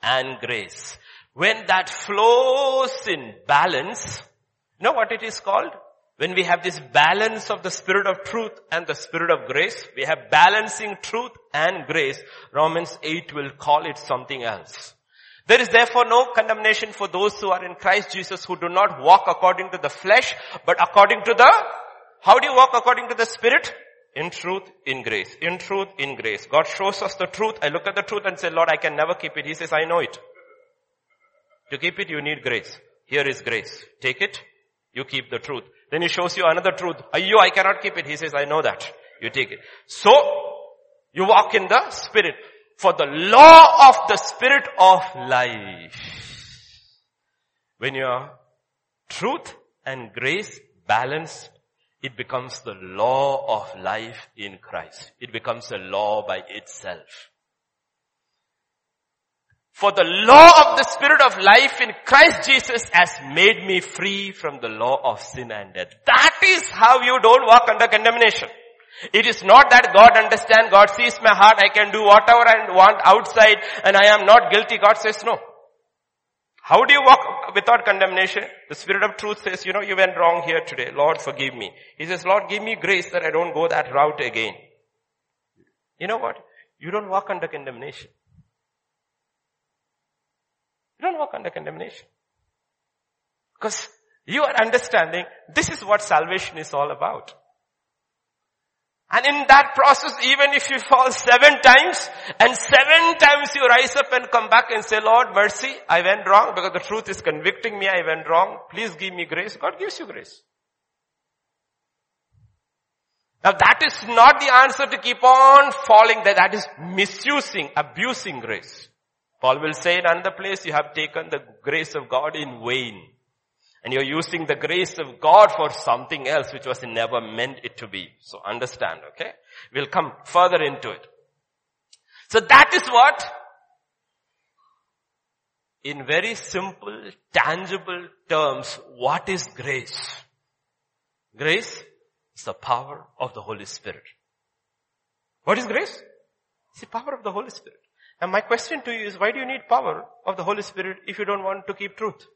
and grace. When that flows in balance, you know what it is called? When we have this balance of the spirit of truth and the spirit of grace, we have balancing truth and grace. Romans 8 will call it something else. There is therefore no condemnation for those who are in Christ Jesus who do not walk according to the flesh, but according to the, how do you walk according to the spirit? In truth, in grace. In truth, in grace. God shows us the truth. I look at the truth and say, Lord, I can never keep it. He says, I know it. To keep it, you need grace. Here is grace. Take it. You keep the truth. Then he shows you another truth. You, I cannot keep it. He says, I know that. You take it. So, you walk in the Spirit. For the law of the Spirit of life. When your truth and grace balance it becomes the law of life in Christ. It becomes a law by itself. For the law of the Spirit of life in Christ Jesus has made me free from the law of sin and death. That is how you don't walk under condemnation. It is not that God understands, God sees my heart, I can do whatever I want outside and I am not guilty. God says no. How do you walk without condemnation? The Spirit of truth says, you know, you went wrong here today. Lord, forgive me. He says, Lord, give me grace that I don't go that route again. You know what? You don't walk under condemnation. You don't walk under condemnation. Because you are understanding this is what salvation is all about. And in that process, even if you fall seven times, and seven times you rise up and come back and say, Lord, mercy, I went wrong because the truth is convicting me, I went wrong. Please give me grace. God gives you grace. Now that is not the answer to keep on falling. That is misusing, abusing grace. Paul will say in another place, you have taken the grace of God in vain. And you're using the grace of God for something else which was never meant it to be. So understand, okay? We'll come further into it. So that is what in very simple, tangible terms, what is grace? Grace is the power of the Holy Spirit. What is grace? It's the power of the Holy Spirit. And my question to you is, why do you need power of the Holy Spirit if you don't want to keep truth?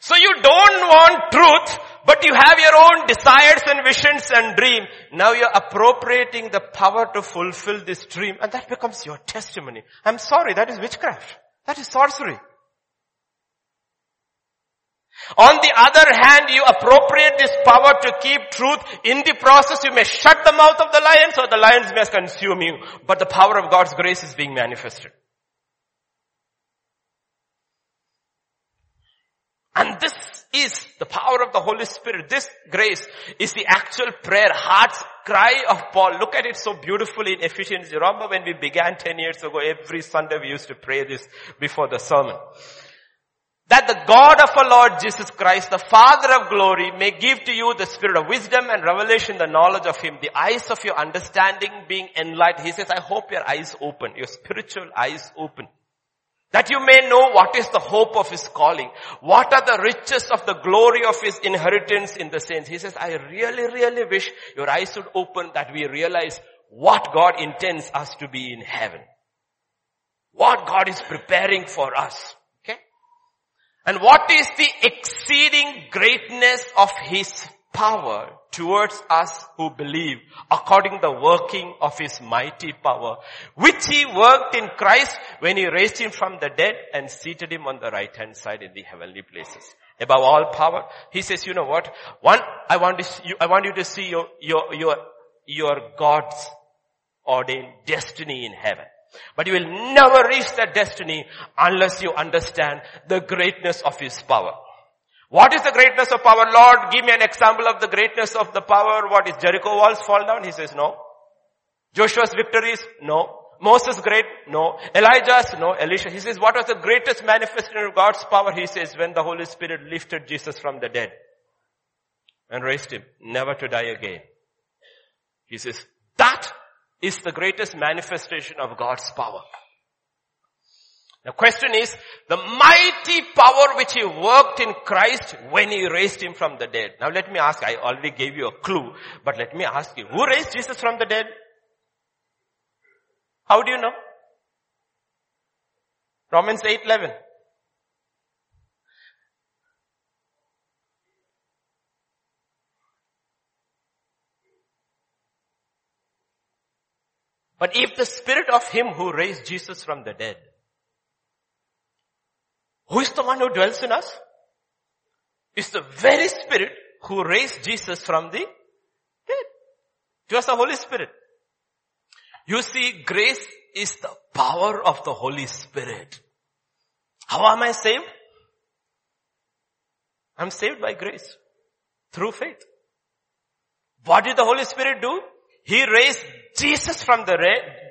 So you don't want truth, but you have your own desires and visions and dream. Now you're appropriating the power to fulfill this dream and that becomes your testimony. I'm sorry, that is witchcraft. That is sorcery. On the other hand, you appropriate this power to keep truth. In the process, you may shut the mouth of the lions or the lions may consume you. But the power of God's grace is being manifested. And this is the power of the Holy Spirit. This grace is the actual prayer, heart's cry of Paul. Look at it so beautifully in Ephesians. You remember when we began 10 years ago, every Sunday we used to pray this before the sermon. That the God of our Lord Jesus Christ, the Father of glory, may give to you the spirit of wisdom and revelation, the knowledge of Him, the eyes of your understanding being enlightened. He says, I hope your eyes open, your spiritual eyes open. That you may know what is the hope of his calling. What are the riches of the glory of his inheritance in the saints. He says, I really, really wish your eyes would open that we realize what God intends us to be in heaven. What God is preparing for us. And what is the exceeding greatness of his power towards us who believe according the working of his mighty power, which he worked in Christ when he raised him from the dead and seated him on the right hand side in the heavenly places. Above all power, he says, you know what? One, I want to, you, I want you to see your, your, your, your God's ordained destiny in heaven. But you will never reach that destiny unless you understand the greatness of His power. What is the greatness of power? Lord, give me an example of the greatness of the power. What is Jericho walls fall down? He says no. Joshua's victories? No. Moses great? No. Elijah's? No. Elisha. He says, what was the greatest manifestation of God's power? He says, when the Holy Spirit lifted Jesus from the dead and raised him, never to die again. He says, that is the greatest manifestation of God's power. The question is, the mighty power which he worked in Christ when he raised him from the dead. Now let me ask, I already gave you a clue, but let me ask you, who raised Jesus from the dead? How do you know? Romans 8:11. But if the spirit of him who raised Jesus from the dead who is the one who dwells in us? It's the very spirit who raised Jesus from the dead. It was the Holy Spirit. You see, grace is the power of the Holy Spirit. How am I saved? I'm saved by grace. Through faith. What did the Holy Spirit do? He raised Jesus from the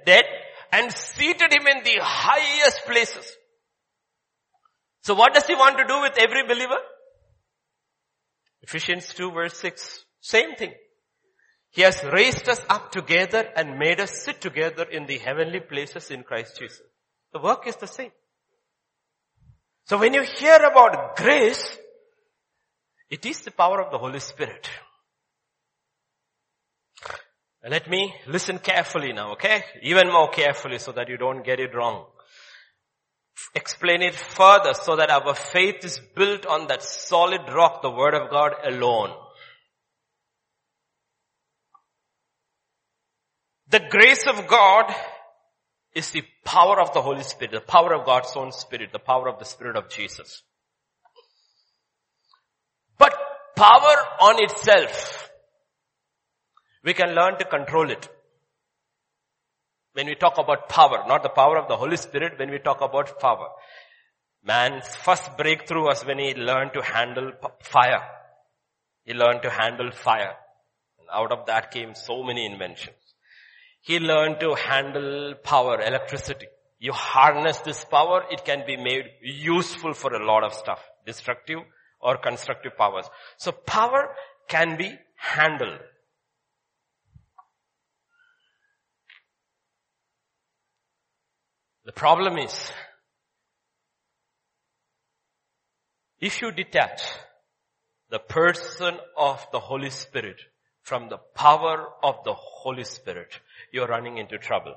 dead and seated him in the highest places. So what does he want to do with every believer? Ephesians 2 verse 6. Same thing. He has raised us up together and made us sit together in the heavenly places in Christ Jesus. The work is the same. So when you hear about grace, it is the power of the Holy Spirit. Let me listen carefully now, okay? Even more carefully so that you don't get it wrong explain it further so that our faith is built on that solid rock, the word of God alone. The grace of God is the power of the Holy Spirit, the power of God's own Spirit, the power of the Spirit of Jesus. But power on itself, we can learn to control it. When we talk about power, not the power of the Holy Spirit, when we talk about power. Man's first breakthrough was when he learned to handle fire. He learned to handle fire. And out of that came so many inventions. He learned to handle power, electricity. You harness this power, it can be made useful for a lot of stuff. Destructive or constructive powers. So power can be handled. The problem is, if you detach the person of the Holy Spirit from the power of the Holy Spirit, you're running into trouble.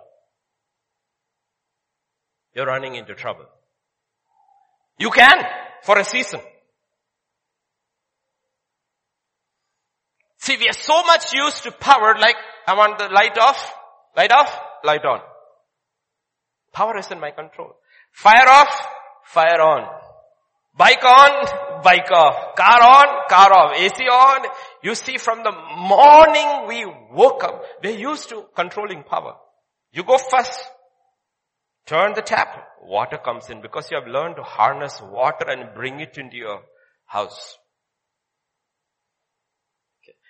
You're running into trouble. You can for a season. See, we are so much used to power like, I want the light off, light off, light on. Power is in my control. Fire off, fire on. Bike on, bike off. Car on, car off. AC on. You see from the morning we woke up, we're used to controlling power. You go first. Turn the tap. Water comes in because you have learned to harness water and bring it into your house.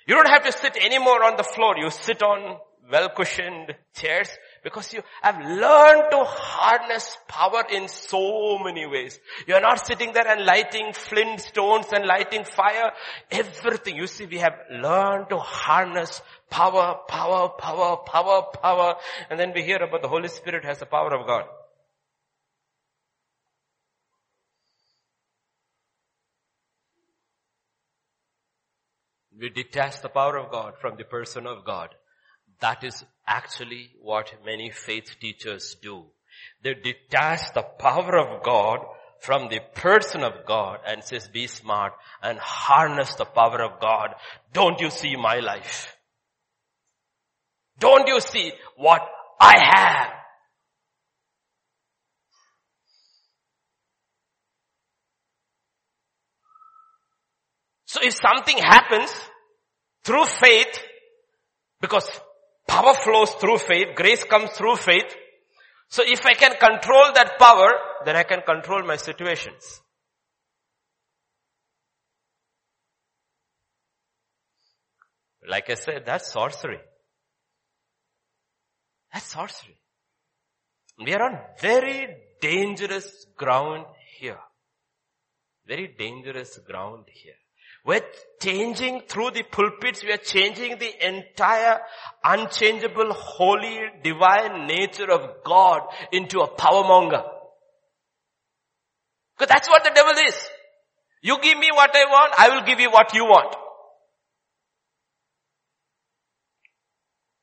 You don't have to sit anymore on the floor. You sit on well cushioned chairs because you have learned to harness power in so many ways. You are not sitting there and lighting flint stones and lighting fire. Everything. You see, we have learned to harness power, power, power, power, power. And then we hear about the Holy Spirit has the power of God. We detach the power of God from the person of God. That is actually what many faith teachers do. They detach the power of God from the person of God and says be smart and harness the power of God. Don't you see my life? Don't you see what I have? So if something happens through faith, because Power flows through faith. Grace comes through faith. So if I can control that power, then I can control my situations. Like I said, that's sorcery. That's sorcery. We are on very dangerous ground here. Very dangerous ground here. We're changing through the pulpits, we are changing the entire unchangeable, holy, divine nature of God into a power monger. Because that's what the devil is. You give me what I want, I will give you what you want.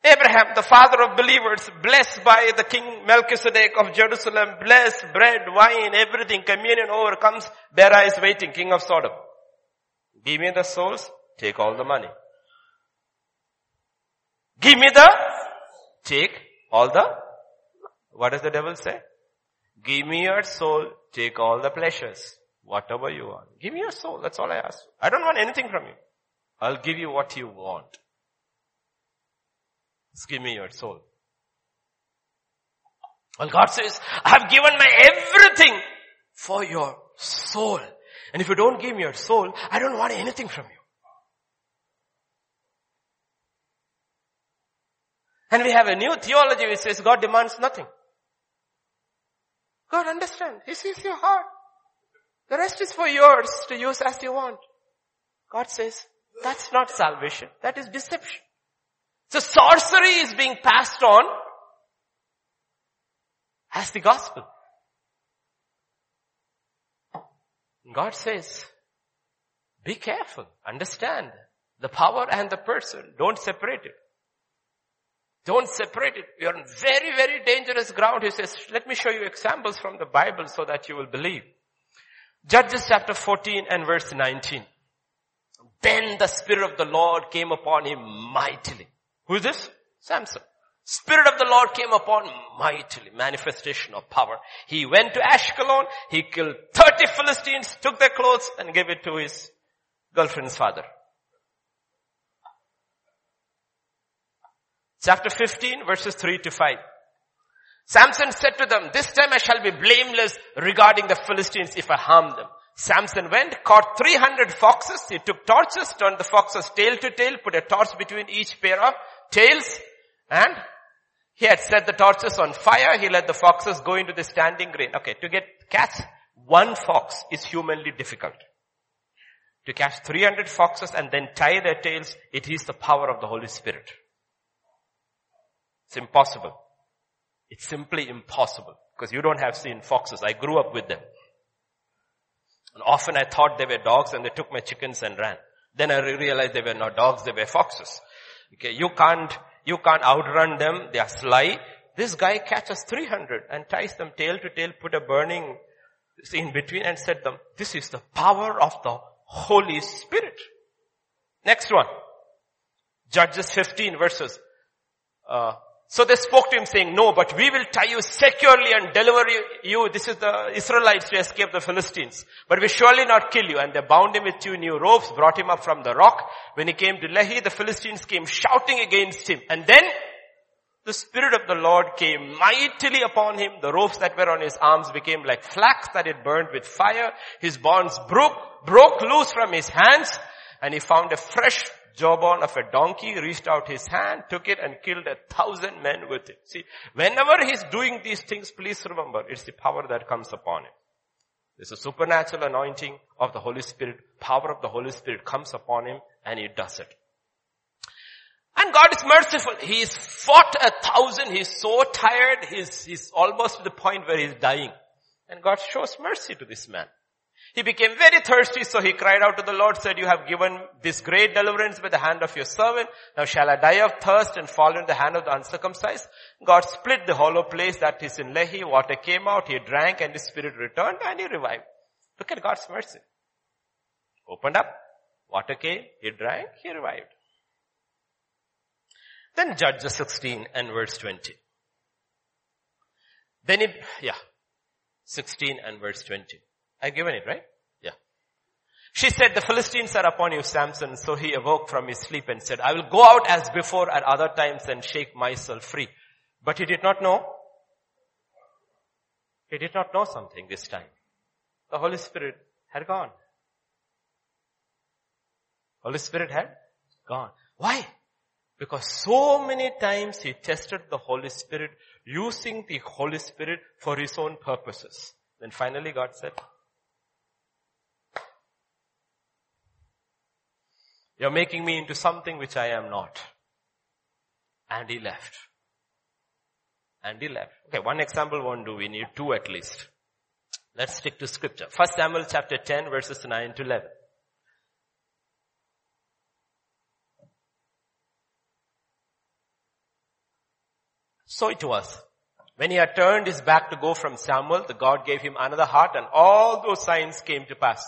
Abraham, the father of believers, blessed by the king Melchizedek of Jerusalem, blessed bread, wine, everything, communion over comes, Bera is waiting, king of Sodom. Give me the souls, take all the money. Give me the, take all the, what does the devil say? Give me your soul, take all the pleasures. Whatever you want. Give me your soul, that's all I ask. I don't want anything from you. I'll give you what you want. Just give me your soul. Well, God says, I have given my everything for your soul. And if you don't give me your soul, I don't want anything from you. And we have a new theology which says God demands nothing. God understands. He sees your heart. The rest is for yours to use as you want. God says, that's not salvation. That is deception. So sorcery is being passed on as the gospel. God says, be careful, understand the power and the person. Don't separate it. Don't separate it. You're on very, very dangerous ground. He says, let me show you examples from the Bible so that you will believe. Judges chapter 14 and verse 19. Then the Spirit of the Lord came upon him mightily. Who is this? Samson. Spirit of the Lord came upon mightily, manifestation of power. He went to Ashkelon, he killed 30 Philistines, took their clothes and gave it to his girlfriend's father. Chapter 15 verses 3 to 5. Samson said to them, this time I shall be blameless regarding the Philistines if I harm them. Samson went, caught 300 foxes. He took torches, turned the foxes tail to tail, put a torch between each pair of tails, and he had set the torches on fire. He let the foxes go into the standing grain. Okay, to get catch one fox is humanly difficult. To catch 300 foxes and then tie their tails, it is the power of the Holy Spirit. It's impossible. It's simply impossible because you don't have seen foxes. I grew up with them. And often I thought they were dogs and they took my chickens and ran. Then I realized they were not dogs, they were foxes. Okay, you can't you can't outrun them. They are sly. This guy catches 300 and ties them tail to tail, put a burning in between and said them, this is the power of the Holy Spirit. Next one. Judges 15 verses uh, So they spoke to him saying, no, but we will tie you securely and deliver you. This is the Israelites to escape the Philistines. But we surely not kill you. And they bound him with two new ropes, brought him up from the rock. When he came to Lehi, the Philistines came shouting against him. And then the Spirit of the Lord came mightily upon him. The ropes that were on his arms became like flax that it burned with fire. His bonds broke, broke loose from his hands and he found a fresh jawbone of a donkey, reached out his hand, took it and killed a thousand men with it. See, whenever he's doing these things, please remember, it's the power that comes upon him. There's a supernatural anointing of the Holy Spirit, power of the Holy Spirit comes upon him and he does it. And God is merciful. He's fought a thousand. He's so tired. He's, he's almost to the point where he's dying. And God shows mercy to this man. He became very thirsty, so he cried out to the Lord, said, you have given this great deliverance by the hand of your servant. Now shall I die of thirst and fall in the hand of the uncircumcised? God split the hollow place that is in Lehi. Water came out. He drank and his spirit returned and he revived. Look at God's mercy. Opened up. Water came. He drank. He revived. Then Judges 16 and verse 20. Then he, yeah, 16 and verse 20. I've given it, right? Yeah. She said, the Philistines are upon you, Samson. So he awoke from his sleep and said, I will go out as before at other times and shake myself free. But he did not know. He did not know something this time. The Holy Spirit had gone. Holy Spirit had gone. Why? Because so many times he tested the Holy Spirit using the Holy Spirit for his own purposes. Then finally God said, You're making me into something which I am not. And he left. And he left. Okay, one example won't do. We need two at least. Let's stick to scripture. First Samuel chapter 10 verses 9 to 11. So it was. When he had turned his back to go from Samuel, the God gave him another heart and all those signs came to pass.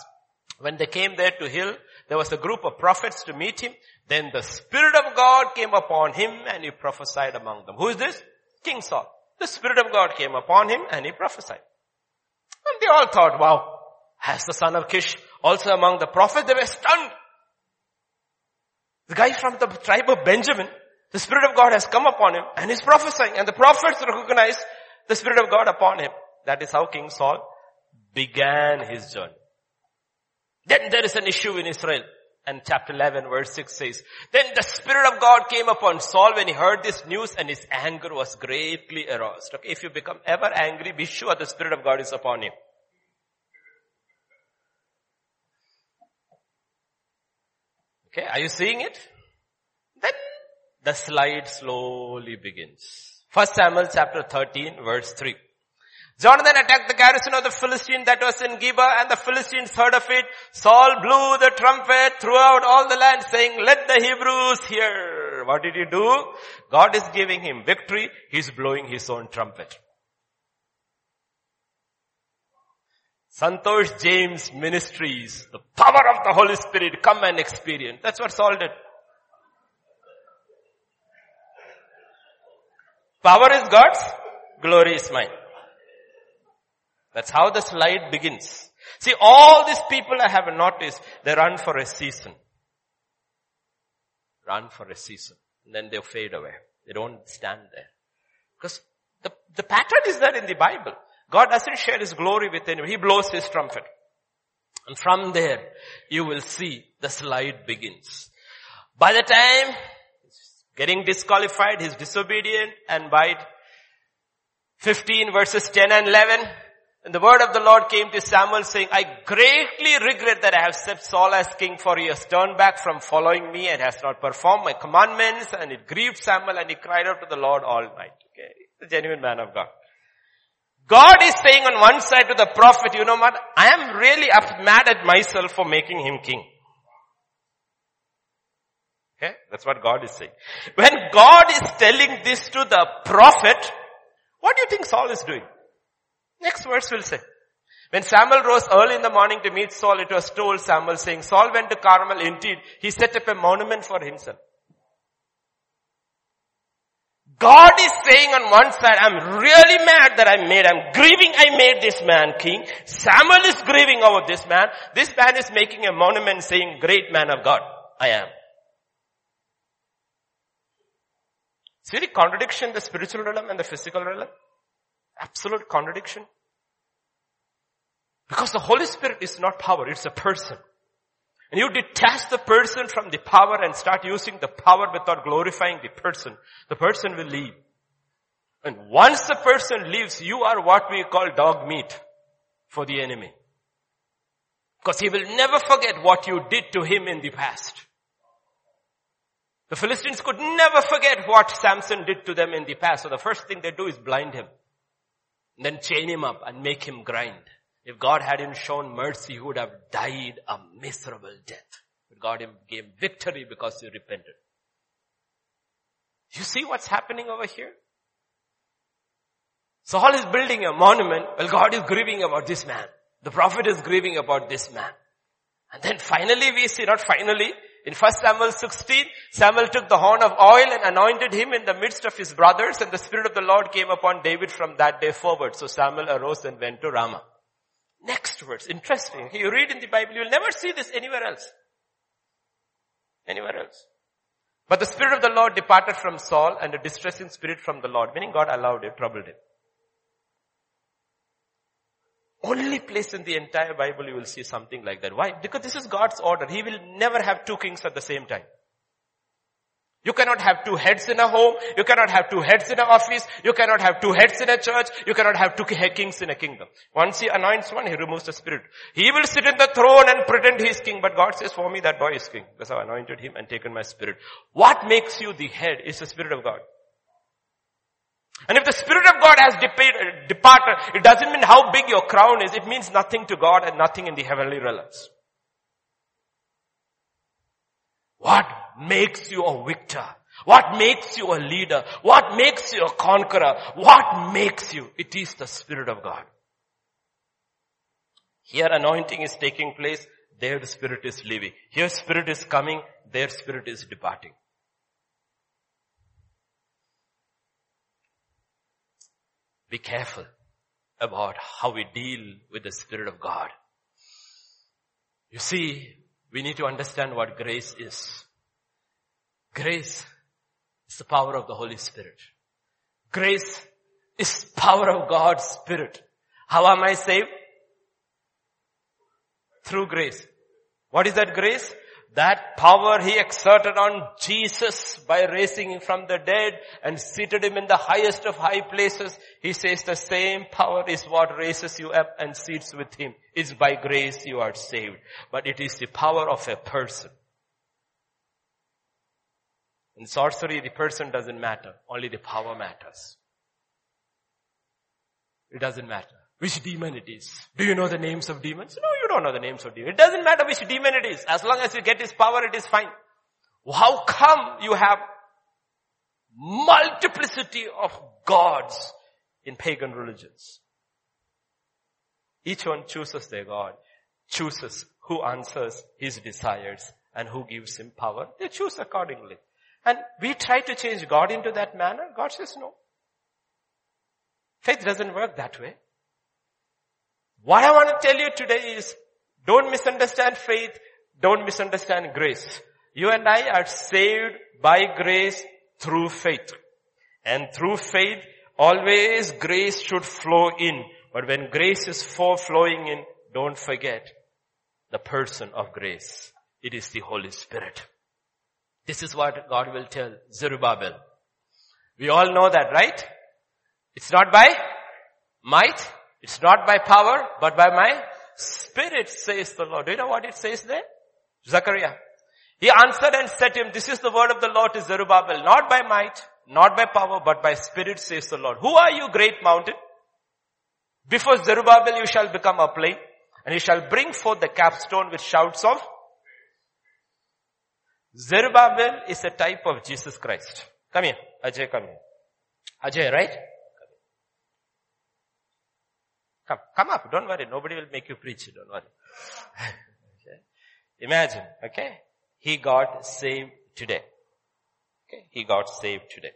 When they came there to hill, there was a group of prophets to meet him. Then the Spirit of God came upon him and he prophesied among them. Who is this? King Saul. The Spirit of God came upon him and he prophesied. And they all thought, wow, has the son of Kish also among the prophets? They were stunned. The guy from the tribe of Benjamin, the Spirit of God has come upon him and he's prophesying and the prophets recognize the Spirit of God upon him. That is how King Saul began his journey. Then there is an issue in Israel. And chapter 11 verse 6 says, Then the Spirit of God came upon Saul when he heard this news and his anger was greatly aroused. Okay, if you become ever angry, be sure the Spirit of God is upon you. Okay, are you seeing it? Then the slide slowly begins. First Samuel chapter 13 verse 3. Jonathan attacked the garrison of the Philistine that was in Geba and the Philistines heard of it. Saul blew the trumpet throughout all the land saying, let the Hebrews hear. What did he do? God is giving him victory. He's blowing his own trumpet. Santosh James Ministries, the power of the Holy Spirit, come and experience. That's what Saul did. Power is God's, glory is mine. That's how the slide begins. See, all these people I have noticed, they run for a season. Run for a season. And then they fade away. They don't stand there. Because the, the pattern is there in the Bible. God doesn't share His glory with anyone. He blows His trumpet. And from there, you will see the slide begins. By the time getting disqualified, he's disobedient, and by 15 verses 10 and 11, and the word of the Lord came to Samuel saying, I greatly regret that I have set Saul as king for he has turned back from following me and has not performed my commandments and it grieved Samuel and he cried out to the Lord all night. Okay. The genuine man of God. God is saying on one side to the prophet, you know what? I am really mad at myself for making him king. Okay. That's what God is saying. When God is telling this to the prophet, what do you think Saul is doing? Next verse will say. When Samuel rose early in the morning to meet Saul, it was told Samuel saying, Saul went to Carmel. Indeed, he set up a monument for himself. God is saying on one side, I'm really mad that I made, I'm grieving I made this man king. Samuel is grieving over this man. This man is making a monument saying, great man of God, I am. See the contradiction, the spiritual realm and the physical realm? Absolute contradiction. Because the Holy Spirit is not power, it's a person. And you detach the person from the power and start using the power without glorifying the person, the person will leave. And once the person leaves, you are what we call dog meat for the enemy. Because he will never forget what you did to him in the past. The Philistines could never forget what Samson did to them in the past. So the first thing they do is blind him. Then chain him up and make him grind. If God hadn't shown mercy, he would have died a miserable death. But God gave victory because he repented. You see what's happening over here? Saul is building a monument Well, God is grieving about this man. The prophet is grieving about this man. And then finally we see, not finally, in 1 Samuel 16, Samuel took the horn of oil and anointed him in the midst of his brothers and the Spirit of the Lord came upon David from that day forward. So Samuel arose and went to Ramah. Next verse, interesting. You read in the Bible, you'll never see this anywhere else. Anywhere else. But the Spirit of the Lord departed from Saul and a distressing spirit from the Lord, meaning God allowed it, troubled him. Only place in the entire Bible you will see something like that. Why? Because this is God's order. He will never have two kings at the same time. You cannot have two heads in a home. You cannot have two heads in an office. You cannot have two heads in a church. You cannot have two kings in a kingdom. Once he anoints one, he removes the spirit. He will sit in the throne and pretend he is king, but God says, for me that boy is king because I've anointed him and taken my spirit. What makes you the head is the spirit of God. And if the Spirit of God has uh, departed, it doesn't mean how big your crown is. It means nothing to God and nothing in the heavenly realms. What makes you a victor? What makes you a leader? What makes you a conqueror? What makes you? It is the Spirit of God. Here anointing is taking place, there the Spirit is leaving. Here Spirit is coming, there Spirit is departing. Be careful about how we deal with the Spirit of God. You see, we need to understand what grace is. Grace is the power of the Holy Spirit. Grace is power of God's Spirit. How am I saved? Through grace. What is that grace? That power he exerted on Jesus by raising him from the dead and seated him in the highest of high places. He says the same power is what raises you up and seats with him. It's by grace you are saved. But it is the power of a person. In sorcery, the person doesn't matter. Only the power matters. It doesn't matter which demon it is. Do you know the names of demons? No, don't know the names of demons. It doesn't matter which demon it is. As long as you get his power, it is fine. How come you have multiplicity of gods in pagan religions? Each one chooses their God, chooses who answers his desires and who gives him power. They choose accordingly. And we try to change God into that manner. God says no. Faith doesn't work that way. What I want to tell you today is don't misunderstand faith. Don't misunderstand grace. You and I are saved by grace through faith. And through faith, always grace should flow in. But when grace is for flowing in, don't forget the person of grace. It is the Holy Spirit. This is what God will tell Zerubbabel. We all know that, right? It's not by might, it's not by power, but by my spirit, says the Lord. Do you know what it says there? Zechariah. He answered and said to him, this is the word of the Lord to Zerubbabel, not by might, not by power, but by spirit, says the Lord. Who are you, great mountain? Before Zerubbabel you shall become a plain, and you shall bring forth the capstone with shouts of Zerubbabel is a type of Jesus Christ. Come here. Ajay, come here. Ajay, right? Come, come up. Don't worry. Nobody will make you preach. Don't worry. okay. Imagine, okay? He got saved today. Okay? He got saved today.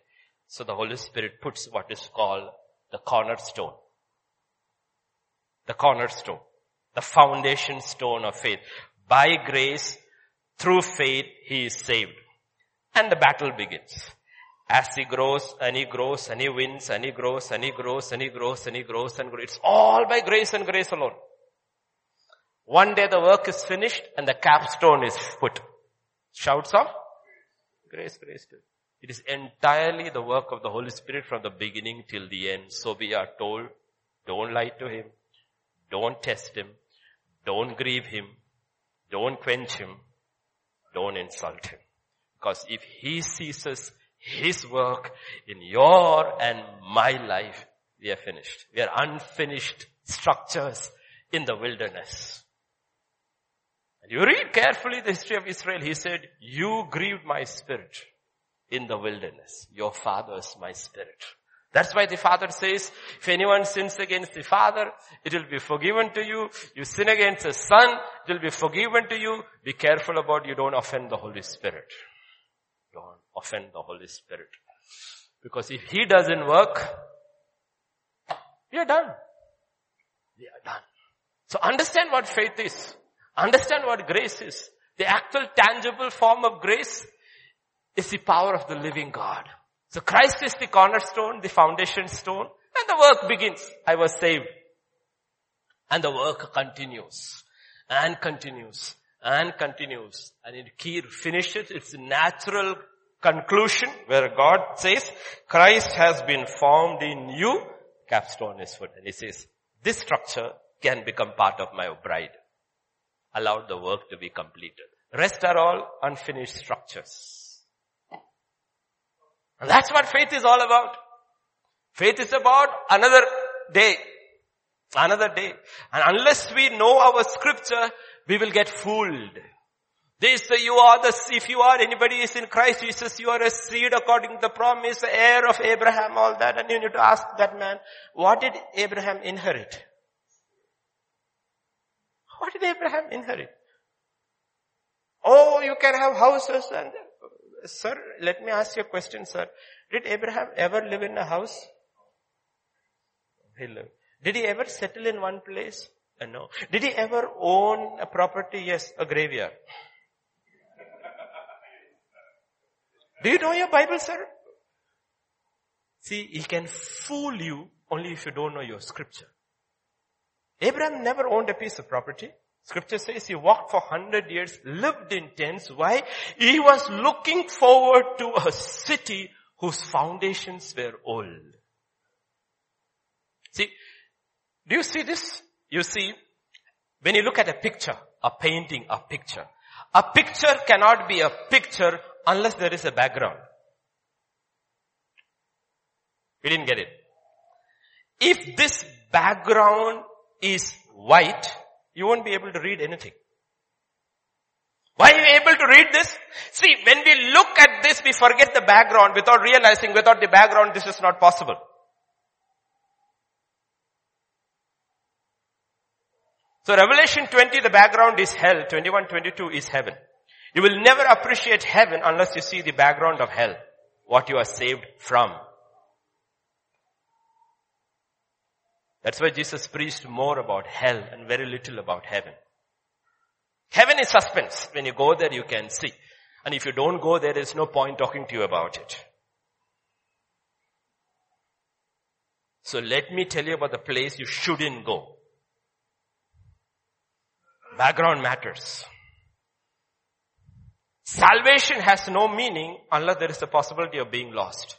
So the Holy Spirit puts what is called the cornerstone. The cornerstone. The foundation stone of faith. By grace, through faith, he is saved. And the battle begins. As he grows and he grows and he wins and he grows and he grows and he grows and he grows and grows. It's all by grace and grace alone. One day the work is finished and the capstone is put. Shouts of grace, grace, grace. It is entirely the work of the Holy Spirit from the beginning till the end. So we are told, don't lie to Him. Don't test Him. Don't grieve Him. Don't quench Him. Don't insult Him. Because if He ceases His work in your and my life, we are finished. We are unfinished structures in the wilderness. And you read carefully the history of Israel. He said, you grieved my spirit in the wilderness. Your father's my spirit. That's why the father says, if anyone sins against the father, it will be forgiven to you. You sin against the son, it will be forgiven to you. Be careful about you don't offend the Holy Spirit. Don't offend the Holy Spirit. Because if he doesn't work, we are done. We are done. So understand what faith is. Understand what grace is. The actual tangible form of grace is the power of the living God. So Christ is the cornerstone, the foundation stone, and the work begins. I was saved. And the work continues, and continues, and continues. And it finishes its natural conclusion where God says, Christ has been formed in you, capstone is put. And he says, this structure can become part of my bride. Allow the work to be completed. Rest are all unfinished structures. And that's what faith is all about. Faith is about another day. Another day. And unless we know our scripture, we will get fooled. They say you are the, if you are, anybody is in Christ Jesus, you are a seed according to the promise, the heir of Abraham, all that. And you need to ask that man, what did Abraham inherit? What did Abraham inherit? Oh, you can have houses and Sir, let me ask you a question, sir. Did Abraham ever live in a house? He lived. Did he ever settle in one place? Uh, no. Did he ever own a property? Yes, a graveyard. Do you know your Bible, sir? See, he can fool you only if you don't know your scripture. Abraham never owned a piece of property. Scripture says he walked for hundred years, lived in tents. Why? He was looking forward to a city whose foundations were old. See, do you see this? You see, when you look at a picture, a painting, a picture, a picture cannot be a picture unless there is a background. We didn't get it. If this background is white, you won't be able to read anything. Why are you able to read this? See, when we look at this, we forget the background without realizing without the background this is not possible. So Revelation 20, the background is hell. 21, 22 is heaven. You will never appreciate heaven unless you see the background of hell. What you are saved from. That's why Jesus preached more about hell and very little about heaven. Heaven is suspense. When you go there, you can see. And if you don't go there, there's no point talking to you about it. So let me tell you about the place you shouldn't go. Background matters. Salvation has no meaning unless there is a possibility of being lost.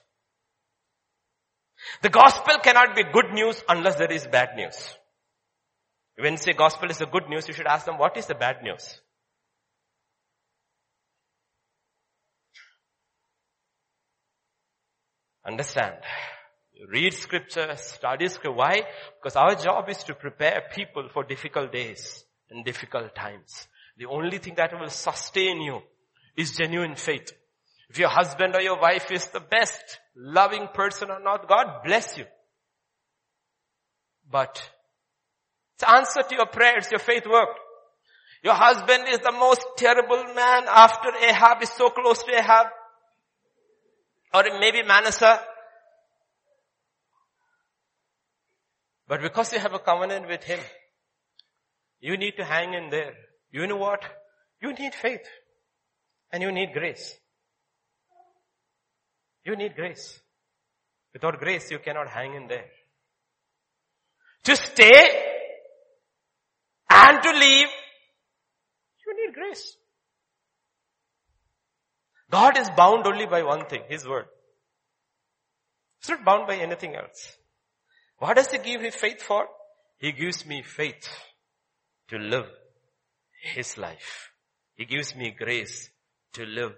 The gospel cannot be good news unless there is bad news. When you say gospel is the good news, you should ask them, what is the bad news? Understand. Read scripture, study scripture. Why? Because our job is to prepare people for difficult days and difficult times. The only thing that will sustain you is genuine faith. If your husband or your wife is the best loving person or not, God bless you. But the answer to your prayers, your faith worked. Your husband is the most terrible man after Ahab, is so close to Ahab. Or maybe Manasseh. But because you have a covenant with him, you need to hang in there. You know what? You need faith. And you need grace. You need grace. Without grace, you cannot hang in there. To stay and to leave, you need grace. God is bound only by one thing, His word. He's not bound by anything else. What does He give His faith for? He gives me faith to live His life. He gives me grace to live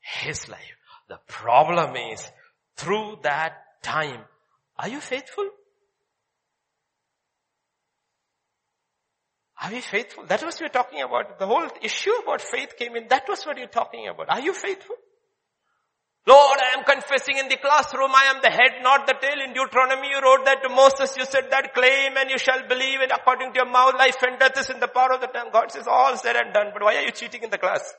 His life. The problem is, through that time, are you faithful? Are we faithful? That was what we're talking about. The whole issue about faith came in. That was what you're talking about. Are you faithful? Lord, I am confessing in the classroom, I am the head, not the tail. In Deuteronomy, you wrote that to Moses, you said that claim and you shall believe and according to your mouth, life and death is in the power of the tongue. God says all said and done, but why are you cheating in the class?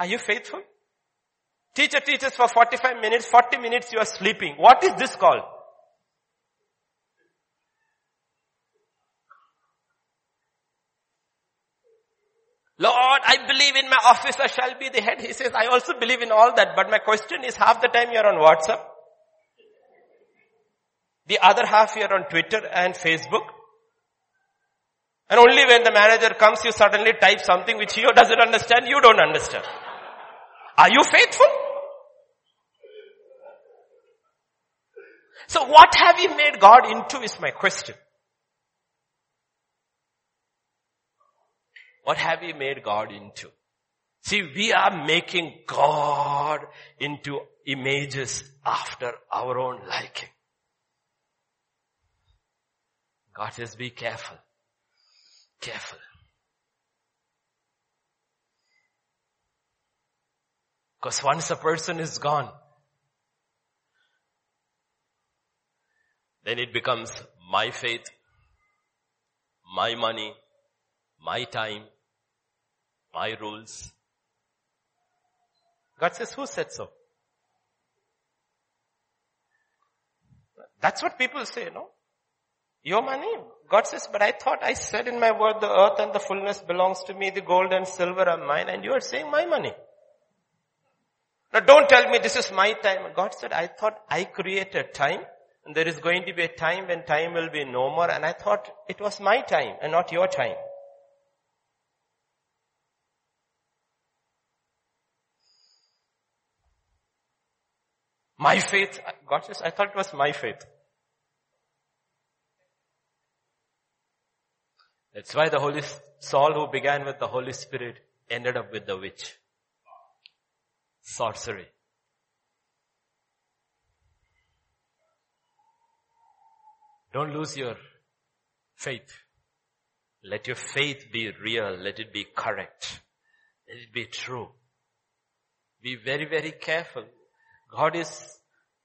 Are you faithful? Teacher teaches for 45 minutes, 40 minutes you are sleeping. What is this called? Lord, I believe in my officer shall be the head. He says, I also believe in all that, but my question is half the time you're on WhatsApp. The other half you're on Twitter and Facebook. And only when the manager comes, you suddenly type something which he doesn't understand, you don't understand. Are you faithful? So what have you made God into is my question. What have you made God into? See, we are making God into images after our own liking. God says, be careful. Careful. Because once a person is gone, then it becomes my faith, my money, my time, my rules. God says, who said so? That's what people say, no? Your money. God says, but I thought I said in my word, the earth and the fullness belongs to me, the gold and silver are mine, and you are saying my money. Now don't tell me this is my time. God said, I thought I created time, and there is going to be a time when time will be no more, and I thought it was my time and not your time. My faith, God says, I thought it was my faith. That's why the Holy, Saul who began with the Holy Spirit ended up with the witch. Sorcery. Don't lose your faith. Let your faith be real. Let it be correct. Let it be true. Be very, very careful God is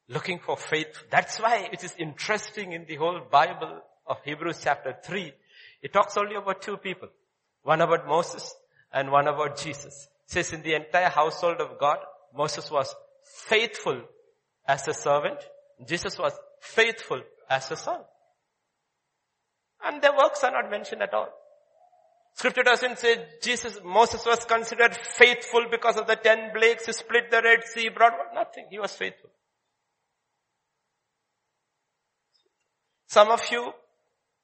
looking for faith. That's why it is interesting in the whole Bible of Hebrews chapter 3. It talks only about two people. One about Moses and one about Jesus. It says in the entire household of God, Moses was faithful as a servant. Jesus was faithful as a son. And their works are not mentioned at all. Scripture doesn't say Jesus, Moses was considered faithful because of the ten plagues. He split the Red Sea, brought nothing. He was faithful. Some of you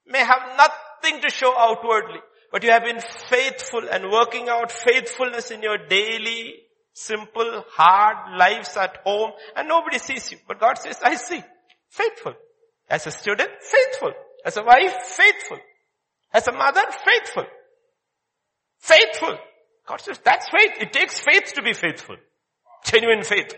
may have nothing to show outwardly, but you have been faithful and working out faithfulness in your daily, simple, hard lives at home and nobody sees you. But God says, I see. Faithful. As a student, faithful. As a wife, faithful. As a mother, faithful. Faithful. God says, that's faith. It takes faith to be faithful. Genuine faith.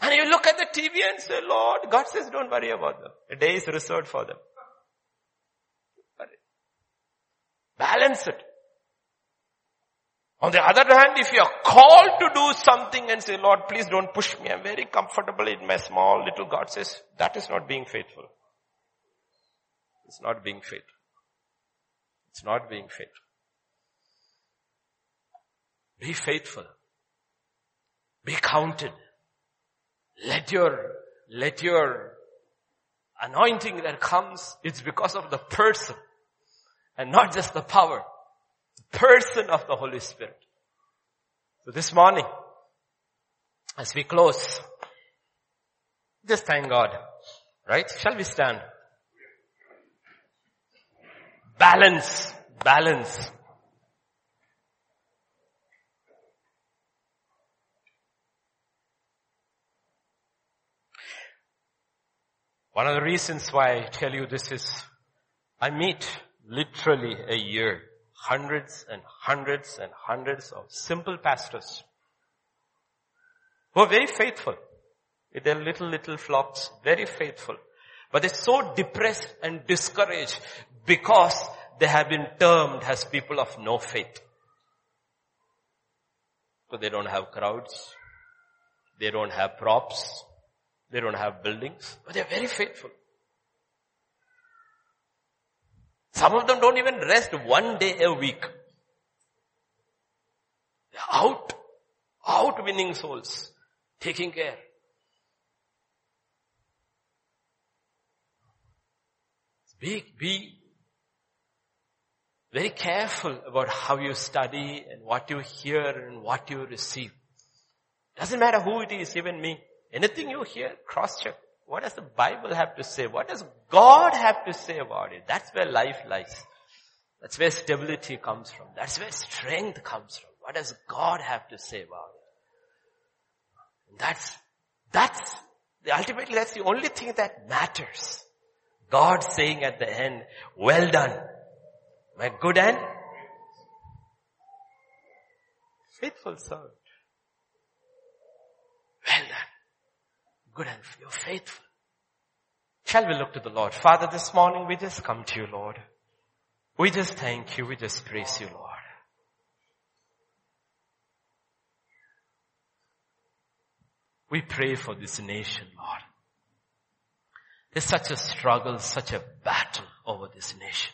And you look at the TV and say, Lord, God says don't worry about them. A day is reserved for them. Balance it. On the other hand, if you are called to do something and say, Lord, please don't push me. I'm very comfortable in my small little God says, that is not being faithful. It's not being faithful. It's not being faithful. Be faithful. Be counted. Let your, let your anointing that comes, it's because of the person and not just the power. Person of the Holy Spirit. So this morning, as we close, just thank God. Right? Shall we stand? Balance. Balance. One of the reasons why I tell you this is, I meet literally a year, hundreds and hundreds and hundreds of simple pastors who are very faithful with their little, little flocks, very faithful. But they're so depressed and discouraged because they have been termed as people of no faith. So they don't have crowds. They don't have props. They don't have buildings, but they're very faithful. Some of them don't even rest one day a week. They're out, out winning souls, taking care. Be, be very careful about how you study and what you hear and what you receive. Doesn't matter who it is, even me. Anything you hear, cross check. What does the Bible have to say? What does God have to say about it? That's where life lies. That's where stability comes from. That's where strength comes from. What does God have to say about it? That's, that's, ultimately that's the only thing that matters. God saying at the end, well done, my good and faithful servant. Well done good and you're faithful. Shall we look to the Lord? Father, this morning we just come to you, Lord. We just thank you. We just praise you, Lord. We pray for this nation, Lord. There's such a struggle, such a battle over this nation.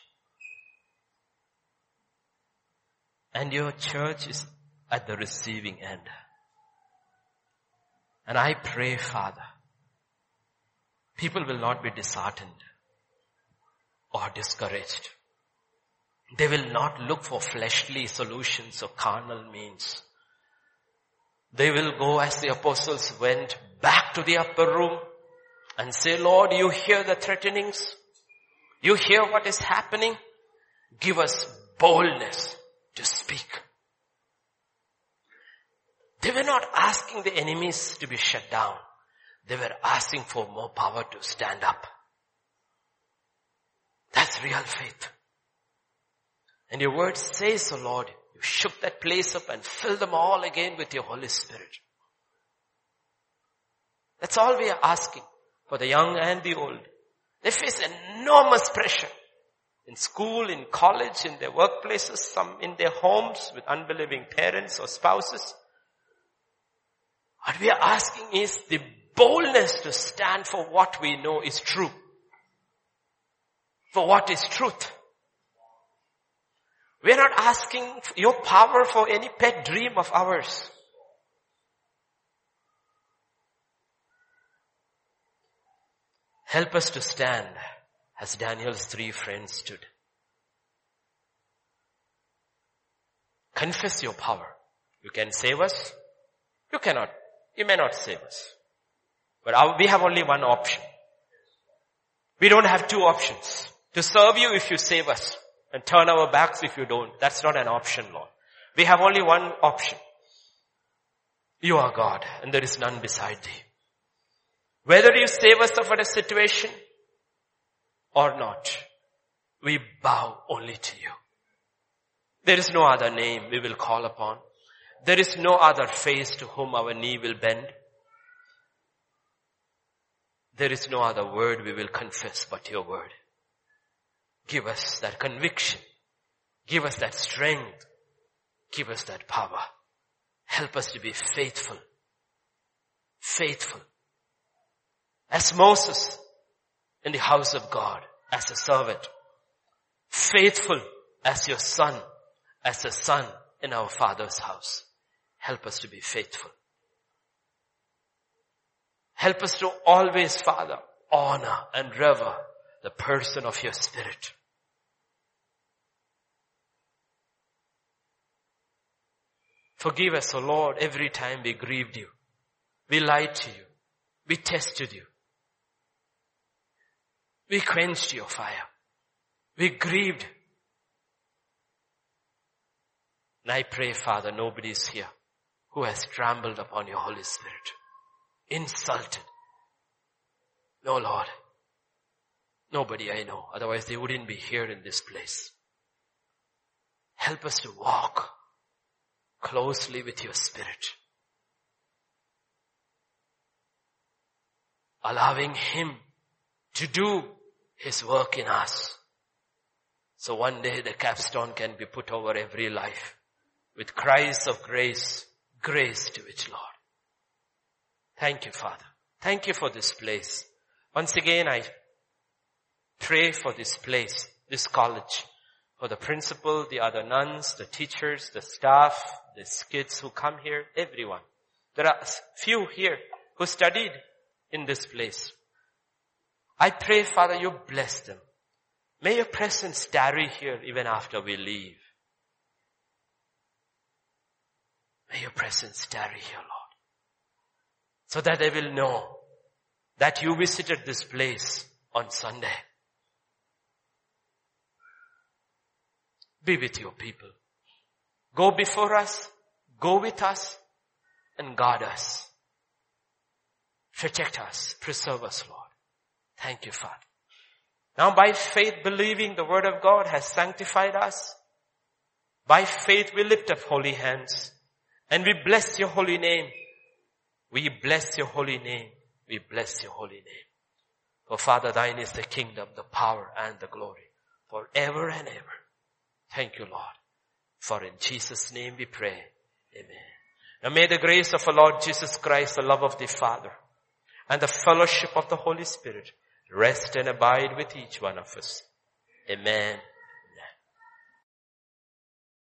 And your church is at the receiving end. And I pray, Father, people will not be disheartened or discouraged. They will not look for fleshly solutions or carnal means. They will go as the apostles went back to the upper room and say, Lord, you hear the threatenings. You hear what is happening. Give us boldness to speak. They were not asking the enemies to be shut down. They were asking for more power to stand up. That's real faith. And your word says, oh Lord, you shook that place up and filled them all again with your Holy Spirit. That's all we are asking for the young and the old. They face enormous pressure in school, in college, in their workplaces, some in their homes with unbelieving parents or spouses. What we are asking is the boldness to stand for what we know is true. For what is truth. We are not asking your power for any pet dream of ours. Help us to stand as Daniel's three friends stood. Confess your power. You can save us. You cannot. You may not save us. But we have only one option. We don't have two options. To serve you if you save us and turn our backs if you don't. That's not an option, Lord. We have only one option. You are God and there is none beside thee. Whether you save us from a situation or not, we bow only to you. There is no other name we will call upon. There is no other face to whom our knee will bend. There is no other word we will confess but your word. Give us that conviction. Give us that strength. Give us that power. Help us to be faithful. Faithful. As Moses in the house of God, as a servant. Faithful as your son, as a son in our father's house. Help us to be faithful. Help us to always, Father, honor and rever the person of your spirit. Forgive us, O oh Lord, every time we grieved you. We lied to you. We tested you. We quenched your fire. We grieved. And I pray, Father, nobody is here who has trampled upon your Holy Spirit, insulted. No, Lord. Nobody I know. Otherwise they wouldn't be here in this place. Help us to walk closely with your spirit. Allowing him to do his work in us. So one day the capstone can be put over every life with cries of grace, grace to which Lord. Thank you, Father. Thank you for this place. Once again, I pray for this place, this college, for the principal, the other nuns, the teachers, the staff, the kids who come here, everyone. There are few here who studied in this place. I pray, Father, you bless them. May your presence tarry here even after we leave. May your presence tarry here, Lord. So that they will know that you visited this place on Sunday. Be with your people. Go before us, go with us, and guard us. Protect us, preserve us, Lord. Thank you, Father. Now by faith believing the word of God has sanctified us. By faith we lift up holy hands and we bless your holy name. We bless your holy name. We bless your holy name. For Father, thine is the kingdom, the power and the glory forever and ever. Thank you, Lord. For in Jesus' name we pray. Amen. Now may the grace of our Lord Jesus Christ, the love of the Father, and the fellowship of the Holy Spirit rest and abide with each one of us. Amen